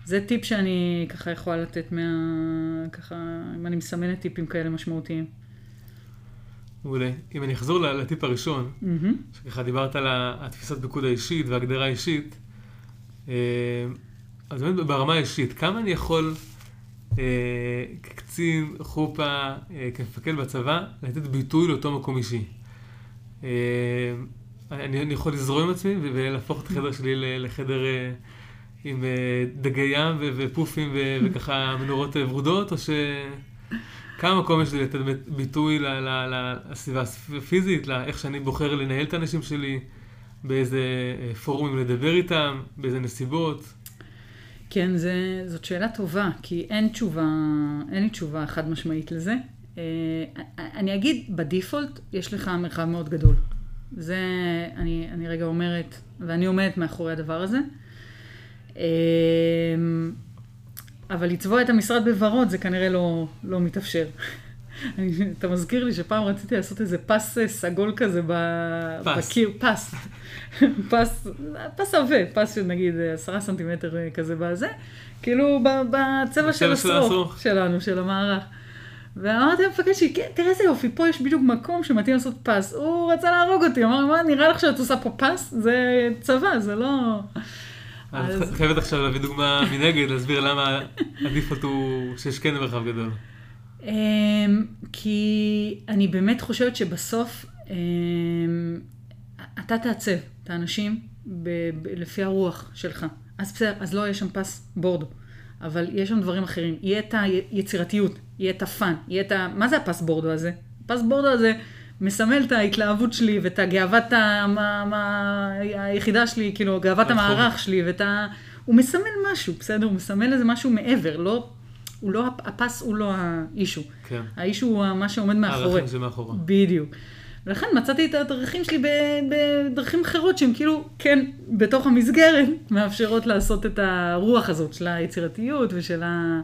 זה טיפ שאני ככה יכולה לתת מה... ככה, אם אני מסמנת טיפים כאלה משמעותיים. מעולה. אם אני אחזור לטיפ הראשון, מהמם. שככה דיברת על התפיסת פיקוד האישית וההגדרה האישית, אה, אז באמת ברמה האישית, כמה אני יכול כקצין, חופה, אה, כמפקד בצבא, לתת ביטוי לאותו מקום אישי? אה, אני, אני יכול לזרום עם עצמי ולהפוך את החדר שלי לחדר אה, עם אה, דגי ים ופופים וככה מנורות אה, ורודות, או ש... כמה מקום יש לי לתת ביטוי לסביבה הפיזית, לאיך שאני בוחר לנהל את האנשים שלי, באיזה אה, פורומים לדבר איתם, באיזה נסיבות. כן, זה, זאת שאלה טובה, כי אין תשובה, אין לי תשובה חד משמעית לזה. אה, אני אגיד, בדיפולט יש לך מרחב מאוד גדול. זה, אני, אני רגע אומרת, ואני עומדת מאחורי הדבר הזה. אה, אבל לצבוע את המשרד בוורוד זה כנראה לא, לא מתאפשר. אתה מזכיר לי שפעם רציתי לעשות איזה פס אה, סגול כזה ב, פס. בקיר, פס, פס, פס עבה, פס של נגיד אה, עשרה סנטימטר אה, כזה בזה, כאילו בצבע של השרוך. שלנו, של המערך. ואמרתי למפקד שלי, כן, תראה איזה יופי, פה יש בדיוק מקום שמתאים לעשות פס. הוא רצה להרוג אותי, אמר, מה, נראה לך שאת עושה פה פס? זה צבא, זה לא... את חייבת עכשיו להביא דוגמה מנגד, להסביר למה הדיפולט הוא שיש כן מרחב גדול. אמ, כי אני באמת חושבת שבסוף אמ, אתה תעצב את האנשים ב- ב- לפי הרוח שלך. אז בסדר, אז לא יהיה שם פס בורדו, אבל יש שם דברים אחרים. יהיה את היצירתיות, יהיה את הפאן, יהיה את ה... מה זה הפס בורדו הזה? פס בורדו הזה מסמל את ההתלהבות שלי ואת הגאוות ה... מה, מה... היחידה שלי, כאילו, גאוות. המערך שלי ואת ה... הוא מסמל משהו, בסדר? הוא מסמל איזה משהו מעבר, לא... הוא לא, הפס הוא לא האישו. כן. האישו הוא מה שעומד מאחורי. הערכים שמאחורה. בדיוק. ולכן מצאתי את הדרכים שלי בדרכים אחרות שהן כאילו, כן, בתוך המסגרת, מאפשרות לעשות את הרוח הזאת של היצירתיות ושל, ה...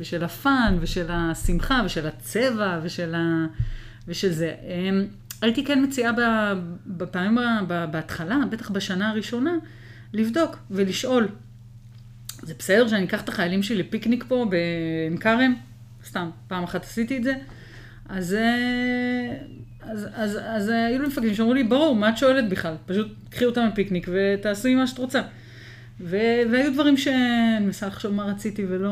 ושל הפאן ושל השמחה ושל הצבע ושל, ה... ושל זה. אמ, הייתי כן מציעה בפעמים, בהתחלה, בטח בשנה הראשונה, לבדוק ולשאול. זה בסדר שאני אקח את החיילים שלי לפיקניק פה בעין כרם? סתם, פעם אחת עשיתי את זה. אז, אה, אז, אז, אז אה, היו לי מפקדים שאמרו לי, ברור, מה את שואלת בכלל? פשוט קחי אותם לפיקניק ותעשי מה שאת רוצה. ו, והיו דברים שאני מנסה לחשוב מה רציתי ולא...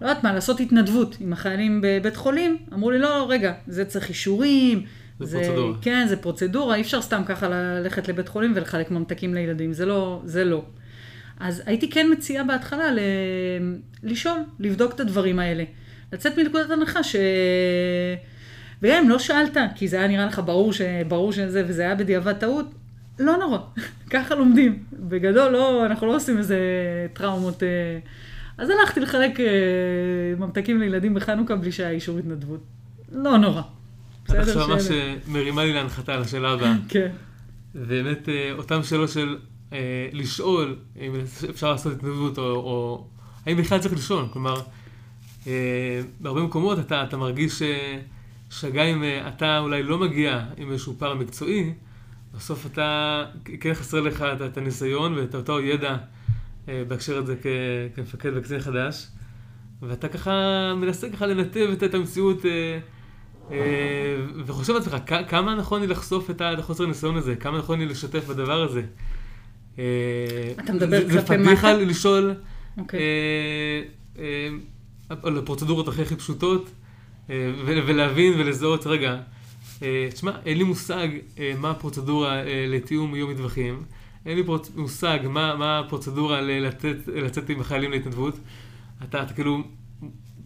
לא יודעת מה, לעשות התנדבות עם החיילים בבית חולים. אמרו לי, לא, לא, רגע, זה צריך אישורים. זה פרוצדורה. כן, זה פרוצדורה, אי אפשר סתם ככה ללכת לבית חולים ולחלק ממתקים לילדים, זה לא, זה לא. אז הייתי כן מציעה בהתחלה ל... לשאול, לבדוק את הדברים האלה. לצאת מנקודת הנחה ש... וגם אם לא שאלת, כי זה היה נראה לך ברור, ש... ברור שזה, וזה היה בדיעבד טעות, לא נורא, ככה לומדים. בגדול, לא, אנחנו לא עושים איזה טראומות. אה. אז הלכתי לחלק אה, ממתקים לילדים בחנוכה בלי שהיה אישור התנדבות. לא נורא. את עכשיו ממש מרימה לי להנחתה לשאלה הבאה. כן. באמת, אה, אותן שאלות של אה, לשאול אם אפשר לעשות התנדבות, או, או האם בכלל צריך לשאול. כלומר, אה, בהרבה מקומות אתה, אתה מרגיש אה, שגם אם אה, אתה אולי לא מגיע עם איזשהו פער מקצועי, בסוף אתה, כן חסר לך את, את הניסיון ואת אותו ידע אה, בהקשר הזה כ, כמפקד וקצין חדש, ואתה ככה מנסה ככה לנתב את, את המציאות. אה, אה, וחושב לעצמך, כ- כמה נכון לי לחשוף את החוסר ניסיון הזה? כמה נכון לי לשתף בדבר הזה? אה, אתה מדבר זה- זה כלפי פדיחה מטה? לשאול אוקיי. אה, אה, על הפרוצדורות הכי הכי פשוטות, ולהבין ולזהות, רגע, תשמע, אין לי מושג מה הפרוצדורה לתיאום יום מטווחים, אין לי מושג מה, הפרוצדורה לצאת עם החיילים להתנדבות. אתה כאילו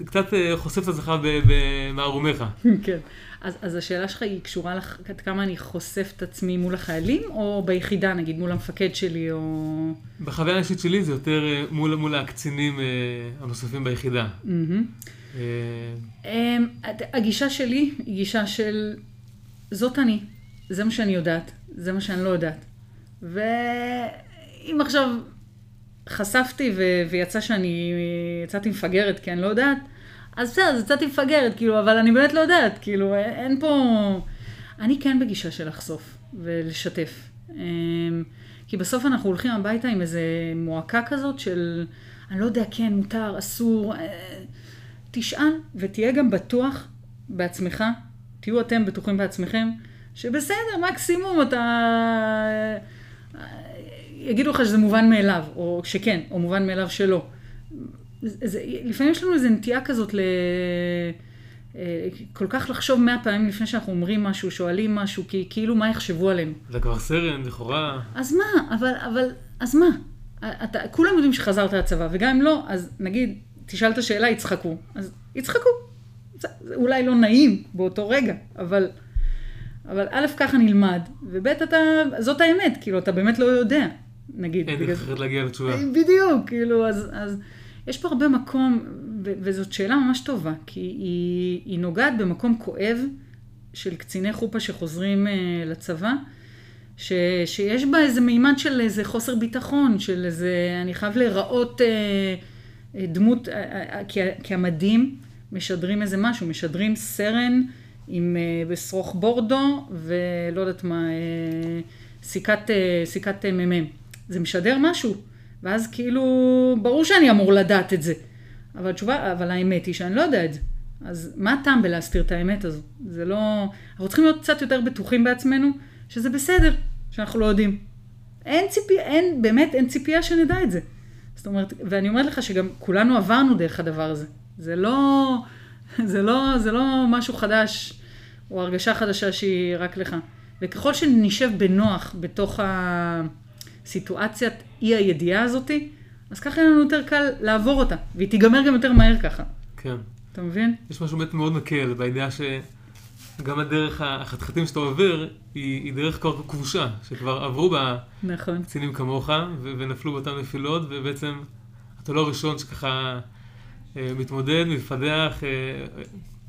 קצת אה, חושף את עצמך במערומיך. כן. אז, אז השאלה שלך היא קשורה לך, עד כמה אני חושף את עצמי מול החיילים, או ביחידה, נגיד, מול המפקד שלי, או... בחוויה האישית שלי זה יותר אה, מול, מול הקצינים אה, הנוספים ביחידה. אמ, הגישה שלי היא גישה של זאת אני, זה מה שאני יודעת, זה מה שאני לא יודעת. ואם עכשיו חשפתי ו- ויצא שאני, יצאתי מפגרת כי אני לא יודעת, אז בסדר, אז יצאתי מפגרת, כאילו, אבל אני באמת לא יודעת, כאילו, אין- פה... אני כן בגישה של לחשוף ולשתף. אמ, כי בסוף אנחנו הולכים הביתה עם איזה מועקה כזאת של, אני לא יודע, כן, מותר, אסור. אה, תשאל ותהיה גם בטוח בעצמך, תהיו אתם בטוחים בעצמכם, שבסדר, מקסימום אתה... יגידו לך שזה מובן מאליו, או שכן, או מובן מאליו שלא. זה, זה, לפעמים יש לנו איזו נטייה כזאת ל... אה, כל כך לחשוב מאה פעמים לפני שאנחנו אומרים משהו, שואלים משהו, כי כאילו מה יחשבו עלינו. אתה כבר סרן, לכאורה. אז מה? אבל, אבל, אז מה? אתה, כולם יודעים שחזרת לצבא, וגם אם לא, אז נגיד, תשאל את השאלה, יצחקו. אז יצחקו. זה, זה אולי לא נעים באותו רגע, אבל, אבל א', ככה נלמד, וב', אתה, זאת האמת, כאילו, אתה באמת לא יודע, נגיד. אין בגלל- דרך אחרת להגיע לתשובה. בדיוק, כאילו, אז, אז יש פה הרבה מקום, ו- וזאת שאלה ממש טובה, כי היא, היא נוגעת במקום כואב של קציני חופה שחוזרים uh, לצבא, ש, שיש בה איזה מימד של איזה חוסר ביטחון, של איזה, אני חייב להיראות uh, דמות, uh, uh, כי, כי המדים משדרים איזה משהו, משדרים סרן עם אה, בשרוך בורדו ולא יודעת מה, אה, סיכת, אה, סיכת אה, מ"מ. זה משדר משהו, ואז כאילו, ברור שאני אמור לדעת את זה. אבל התשובה, אבל האמת היא שאני לא יודע את זה. אז מה הטעם בלהסתיר את האמת הזו? זה לא... אנחנו צריכים להיות קצת יותר בטוחים בעצמנו, שזה בסדר, שאנחנו לא יודעים. אין ציפייה, אין, באמת אין ציפייה שנדע את זה. זאת אומרת, ואני אומרת לך שגם כולנו עברנו דרך הדבר הזה. זה לא, זה לא, זה לא משהו חדש, או הרגשה חדשה שהיא רק לך. וככל שנשב בנוח בתוך הסיטואציית אי הידיעה הזאתי, אז ככה יהיה לנו יותר קל לעבור אותה, והיא תיגמר גם יותר מהר ככה. כן. אתה מבין? יש משהו באמת מאוד מקל בידיעה שגם הדרך החתחתים שאתה עובר היא, היא דרך כבר כבושה, שכבר עברו בה נכון. קצינים כמוך ו- ונפלו באותן נפילות, ובעצם אתה לא הראשון שככה אה, מתמודד, מתפתח, אה,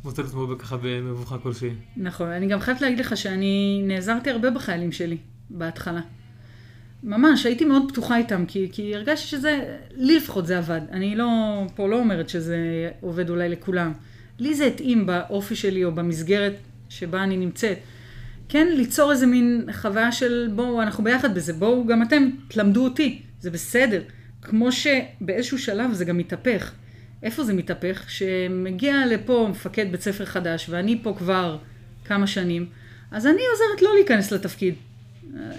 מוצא את עצמו ככה במבוכה כלשהי. נכון, אני גם חייבת להגיד לך שאני נעזרתי הרבה בחיילים שלי בהתחלה. ממש, הייתי מאוד פתוחה איתם, כי, כי הרגשתי שזה, לי לפחות זה עבד. אני לא, פה לא אומרת שזה עובד אולי לכולם. לי זה התאים באופי שלי או במסגרת שבה אני נמצאת. כן, ליצור איזה מין חוויה של בואו, אנחנו ביחד בזה, בואו גם אתם תלמדו אותי, זה בסדר. כמו שבאיזשהו שלב זה גם מתהפך. איפה זה מתהפך? שמגיע לפה מפקד בית ספר חדש, ואני פה כבר כמה שנים, אז אני עוזרת לא להיכנס לתפקיד.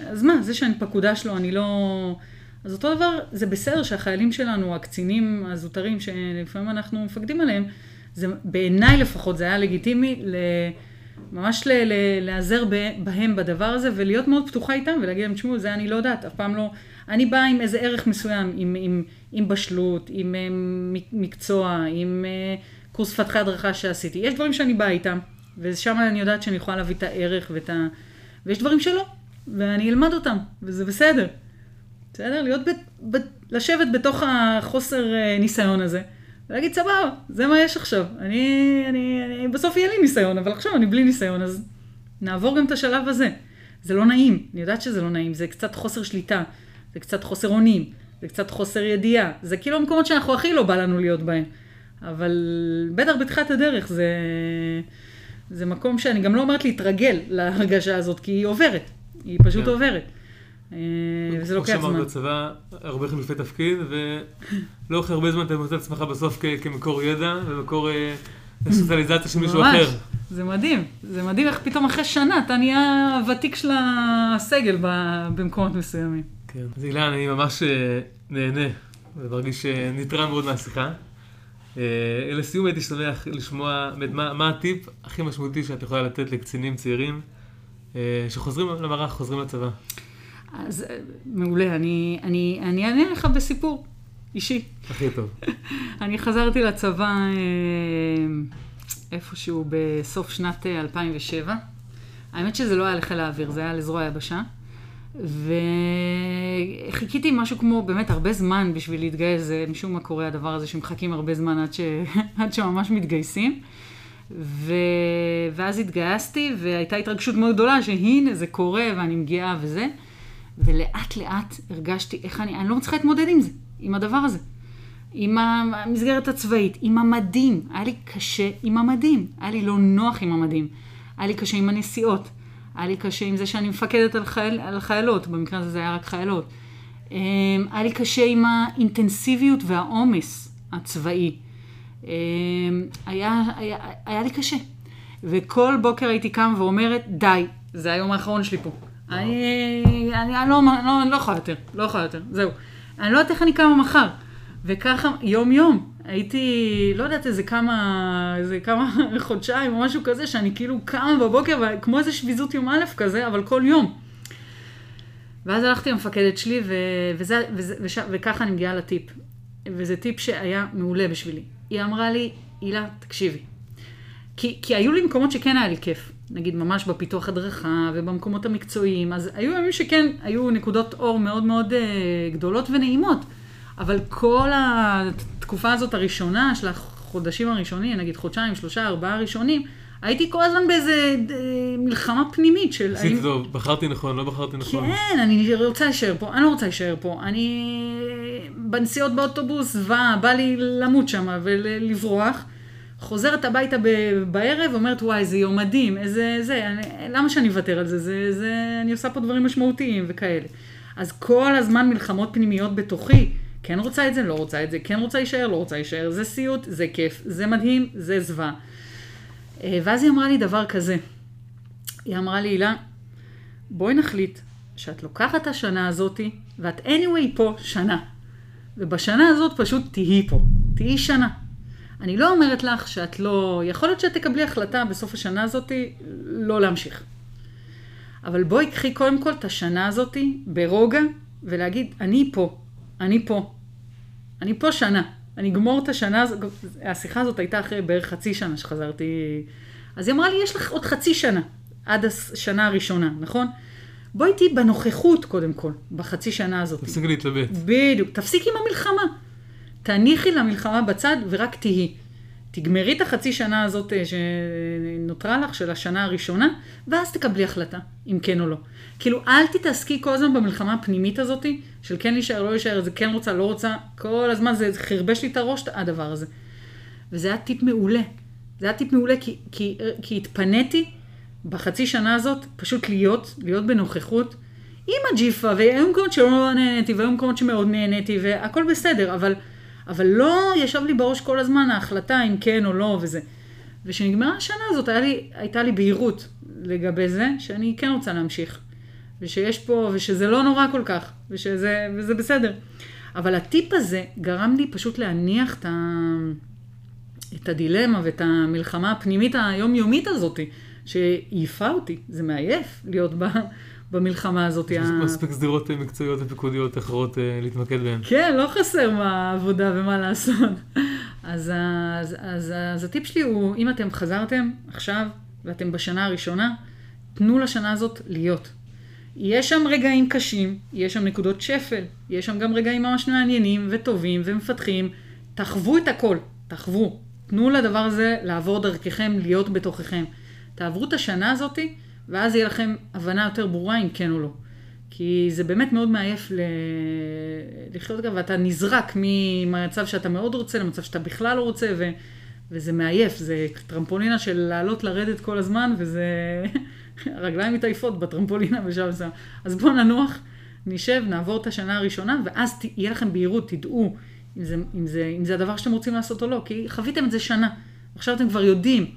אז מה, זה שאני פקודה שלו, אני לא... אז אותו דבר, זה בסדר שהחיילים שלנו, הקצינים הזוטרים שלפעמים אנחנו מפקדים עליהם, זה, בעיניי לפחות זה היה לגיטימי ל... ממש ל- ל- להיעזר בהם בדבר הזה ולהיות מאוד פתוחה איתם ולהגיד להם, תשמעו, זה אני לא יודעת, אף פעם לא... אני באה עם איזה ערך מסוים, עם, עם, עם בשלות, עם עם מקצוע, עם uh, קורס פתחי הדרכה שעשיתי. יש דברים שאני באה איתם, ושם אני יודעת שאני יכולה להביא את הערך ואת ה... ויש דברים שלא, ואני אלמד אותם, וזה בסדר. בסדר? להיות, ב, ב, לשבת בתוך החוסר אה, ניסיון הזה, ולהגיד, סבבה, זה מה יש עכשיו. אני, אני, אני, בסוף יהיה לי ניסיון, אבל עכשיו אני בלי ניסיון, אז נעבור גם את השלב הזה. זה לא נעים, אני יודעת שזה לא נעים, זה קצת חוסר שליטה, זה קצת חוסר אונים, זה קצת חוסר ידיעה, זה כאילו המקומות שאנחנו הכי לא בא לנו להיות בהם. אבל בטח בתחילת הדרך זה, זה מקום שאני גם לא אומרת להתרגל להרגשה הזאת, כי היא עוברת, היא פשוט כן. עוברת. אה, וזה לוקח כמו זמן. שאמרת בצבא, הרבה חילופי תפקיד, ולא אחרי הרבה זמן אתה מוצא את עצמך בסוף כמקור ידע ומקור אה, סוציאליזציה של מישהו ממש, אחר. זה מדהים. זה מדהים איך פתאום אחרי שנה אתה נהיה הוותיק של הסגל ב- במקומות מסוימים. כן. אז אילן, אני ממש אה, נהנה ומרגיש נתרם מאוד מהשיחה. לסיום הייתי שמח לשמוע מה, מה הטיפ הכי משמעותי שאת יכולה לתת לקצינים צעירים שחוזרים למערך, חוזרים לצבא. אז אה, מעולה, אני, אני, אני אענה לך בסיפור אישי. הכי טוב. אני חזרתי לצבא אה, איפשהו בסוף שנת אה, 2007. האמת שזה לא היה לחיל האוויר, זה היה לזרוע היבשה. וחיכיתי משהו כמו באמת הרבה זמן בשביל להתגייס, זה משום מה קורה הדבר הזה שמחכים הרבה זמן עד, ש... עד שממש מתגייסים. ו... ואז התגייסתי, והייתה התרגשות מאוד גדולה שהנה זה קורה ואני מגיעה וזה. ולאט לאט הרגשתי איך אני, אני לא מצליחה להתמודד עם זה, עם הדבר הזה. עם המסגרת הצבאית, עם המדים. היה לי קשה עם המדים. היה לי לא נוח עם המדים. היה לי קשה עם הנסיעות. היה לי קשה עם זה שאני מפקדת על, חייל, על חיילות, במקרה הזה זה היה רק חיילות. אמ, היה לי קשה עם האינטנסיביות והעומס הצבאי. אמ, היה, היה, היה לי קשה. וכל בוקר הייתי קמה ואומרת, די, זה היום האחרון שלי פה. אני, אני, אני לא, לא, לא יכולה יותר, לא יכולה יותר, זהו. אני לא יודעת איך אני קמה מחר. וככה, יום-יום, הייתי, לא יודעת, איזה כמה, איזה כמה חודשיים או משהו כזה, שאני כאילו קמה בבוקר, כמו איזה שביזות יום א' כזה, אבל כל יום. ואז הלכתי למפקדת שלי, ו, וזה, וזה, וש, וככה אני מגיעה לטיפ. וזה טיפ שהיה מעולה בשבילי. היא אמרה לי, הילה, תקשיבי. כי, כי היו לי מקומות שכן היה לי כיף. נגיד ממש בפיתוח הדרכה ובמקומות המקצועיים, אז היו ימים שכן, היו נקודות אור מאוד מאוד uh, גדולות ונעימות. אבל כל התקופה הזאת הראשונה, של החודשים הראשונים, נגיד חודשיים, שלושה, ארבעה ראשונים, הייתי כל הזמן באיזה אה, מלחמה פנימית של... עשיתי טוב, בחרתי נכון, לא בחרתי נכון. כן, אני רוצה להישאר פה, אני לא רוצה להישאר פה. אני בנסיעות באוטובוס, בא, בא לי למות שם ולברוח. חוזרת הביתה ב- בערב, אומרת, וואי, איזה יום מדהים, איזה זה, אני, למה שאני אוותר על זה? זה, זה? אני עושה פה דברים משמעותיים וכאלה. אז כל הזמן מלחמות פנימיות בתוכי, כן רוצה את זה, לא רוצה את זה, כן רוצה להישאר, לא רוצה להישאר, זה סיוט, זה כיף, זה מדהים, זה זוועה. אה, ואז היא אמרה לי דבר כזה, היא אמרה לי, הילה, בואי נחליט שאת לוקחת את השנה הזאתי, ואת anyway פה שנה. ובשנה הזאת פשוט תהיי פה, תהיי שנה. אני לא אומרת לך שאת לא... יכול להיות שאת תקבלי החלטה בסוף השנה הזאתי לא להמשיך. אבל בואי קחי קודם כל את השנה הזאתי ברוגע, ולהגיד, אני פה, אני פה. אני פה שנה. אני אגמור את השנה השיחה הזאת הייתה אחרי בערך חצי שנה שחזרתי. אז היא אמרה לי, יש לך עוד חצי שנה, עד השנה הראשונה, נכון? בואי תהיי בנוכחות קודם כל, בחצי שנה הזאת. תפסיקי להתלבט. בדיוק, תפסיקי עם המלחמה. תניחי למלחמה בצד ורק תהיי. תגמרי את החצי שנה הזאת אה, שנותרה לך, של השנה הראשונה, ואז תקבלי החלטה, אם כן או לא. כאילו, אל תתעסקי כל הזמן במלחמה הפנימית הזאת, של כן להישאר, לא להישאר, זה כן רוצה, לא רוצה, כל הזמן זה חרבש לי את הראש, הדבר הזה. וזה היה טיפ מעולה. זה היה טיפ מעולה, כי, כי, כי התפניתי בחצי שנה הזאת, פשוט להיות, להיות בנוכחות, עם הג'יפה, והיו מקומות שלא נהניתי, והיו מקומות שמאוד נהניתי, והכל בסדר, אבל... אבל לא ישב לי בראש כל הזמן ההחלטה אם כן או לא וזה. וכשנגמרה השנה הזאת, לי, הייתה לי בהירות לגבי זה, שאני כן רוצה להמשיך. ושיש פה, ושזה לא נורא כל כך, ושזה, וזה בסדר. אבל הטיפ הזה גרם לי פשוט להניח את, ה, את הדילמה ואת המלחמה הפנימית היומיומית הזאת, שהעיפה אותי. זה מעייף להיות בה. במלחמה הזאת. יש מספיק סדרות מקצועיות ופיקודיות אחרות אה, להתמקד בהן. כן, לא חסר מה עבודה ומה לעשות. אז, אז, אז, אז הטיפ שלי הוא, אם אתם חזרתם עכשיו ואתם בשנה הראשונה, תנו לשנה הזאת להיות. יש שם רגעים קשים, יש שם נקודות שפל, יש שם גם רגעים ממש מעניינים וטובים ומפתחים. תחוו את הכל, תחוו. תנו לדבר הזה לעבור דרככם, להיות בתוככם. תעברו את השנה הזאתי. ואז יהיה לכם הבנה יותר ברורה אם כן או לא. כי זה באמת מאוד מעייף ל... לחיות ככה, ואתה נזרק ממצב שאתה מאוד רוצה למצב שאתה בכלל לא רוצה, ו... וזה מעייף, זה טרמפולינה של לעלות לרדת כל הזמן, וזה... הרגליים מתעייפות בטרמפולינה בשלב מסוים. אז בואו ננוח, נשב, נעבור את השנה הראשונה, ואז ת... יהיה לכם בהירות, תדעו אם זה, אם, זה, אם זה הדבר שאתם רוצים לעשות או לא, כי חוויתם את זה שנה. עכשיו אתם כבר יודעים.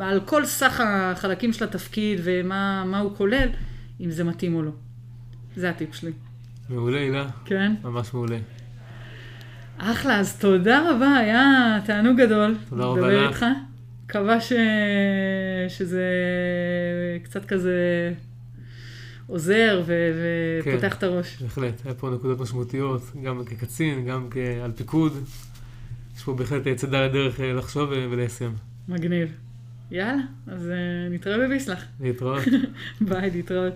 על כל סך החלקים של התפקיד ומה הוא כולל, אם זה מתאים או לא. זה הטיפ שלי. מעולה, הילה. כן. ממש מעולה. אחלה, אז תודה רבה, היה תענוג גדול. תודה רבה לך. איתך. מקווה ש... שזה קצת כזה עוזר ו... ופותח כן, את הראש. בהחלט, היה פה נקודות משמעותיות, גם כקצין, גם על פיקוד. יש פה בהחלט צידה לדרך אה, לחשוב וליישם. מגניב. יאללה, אז uh, נתראה בביסלח. להתראות. ביי, להתראות.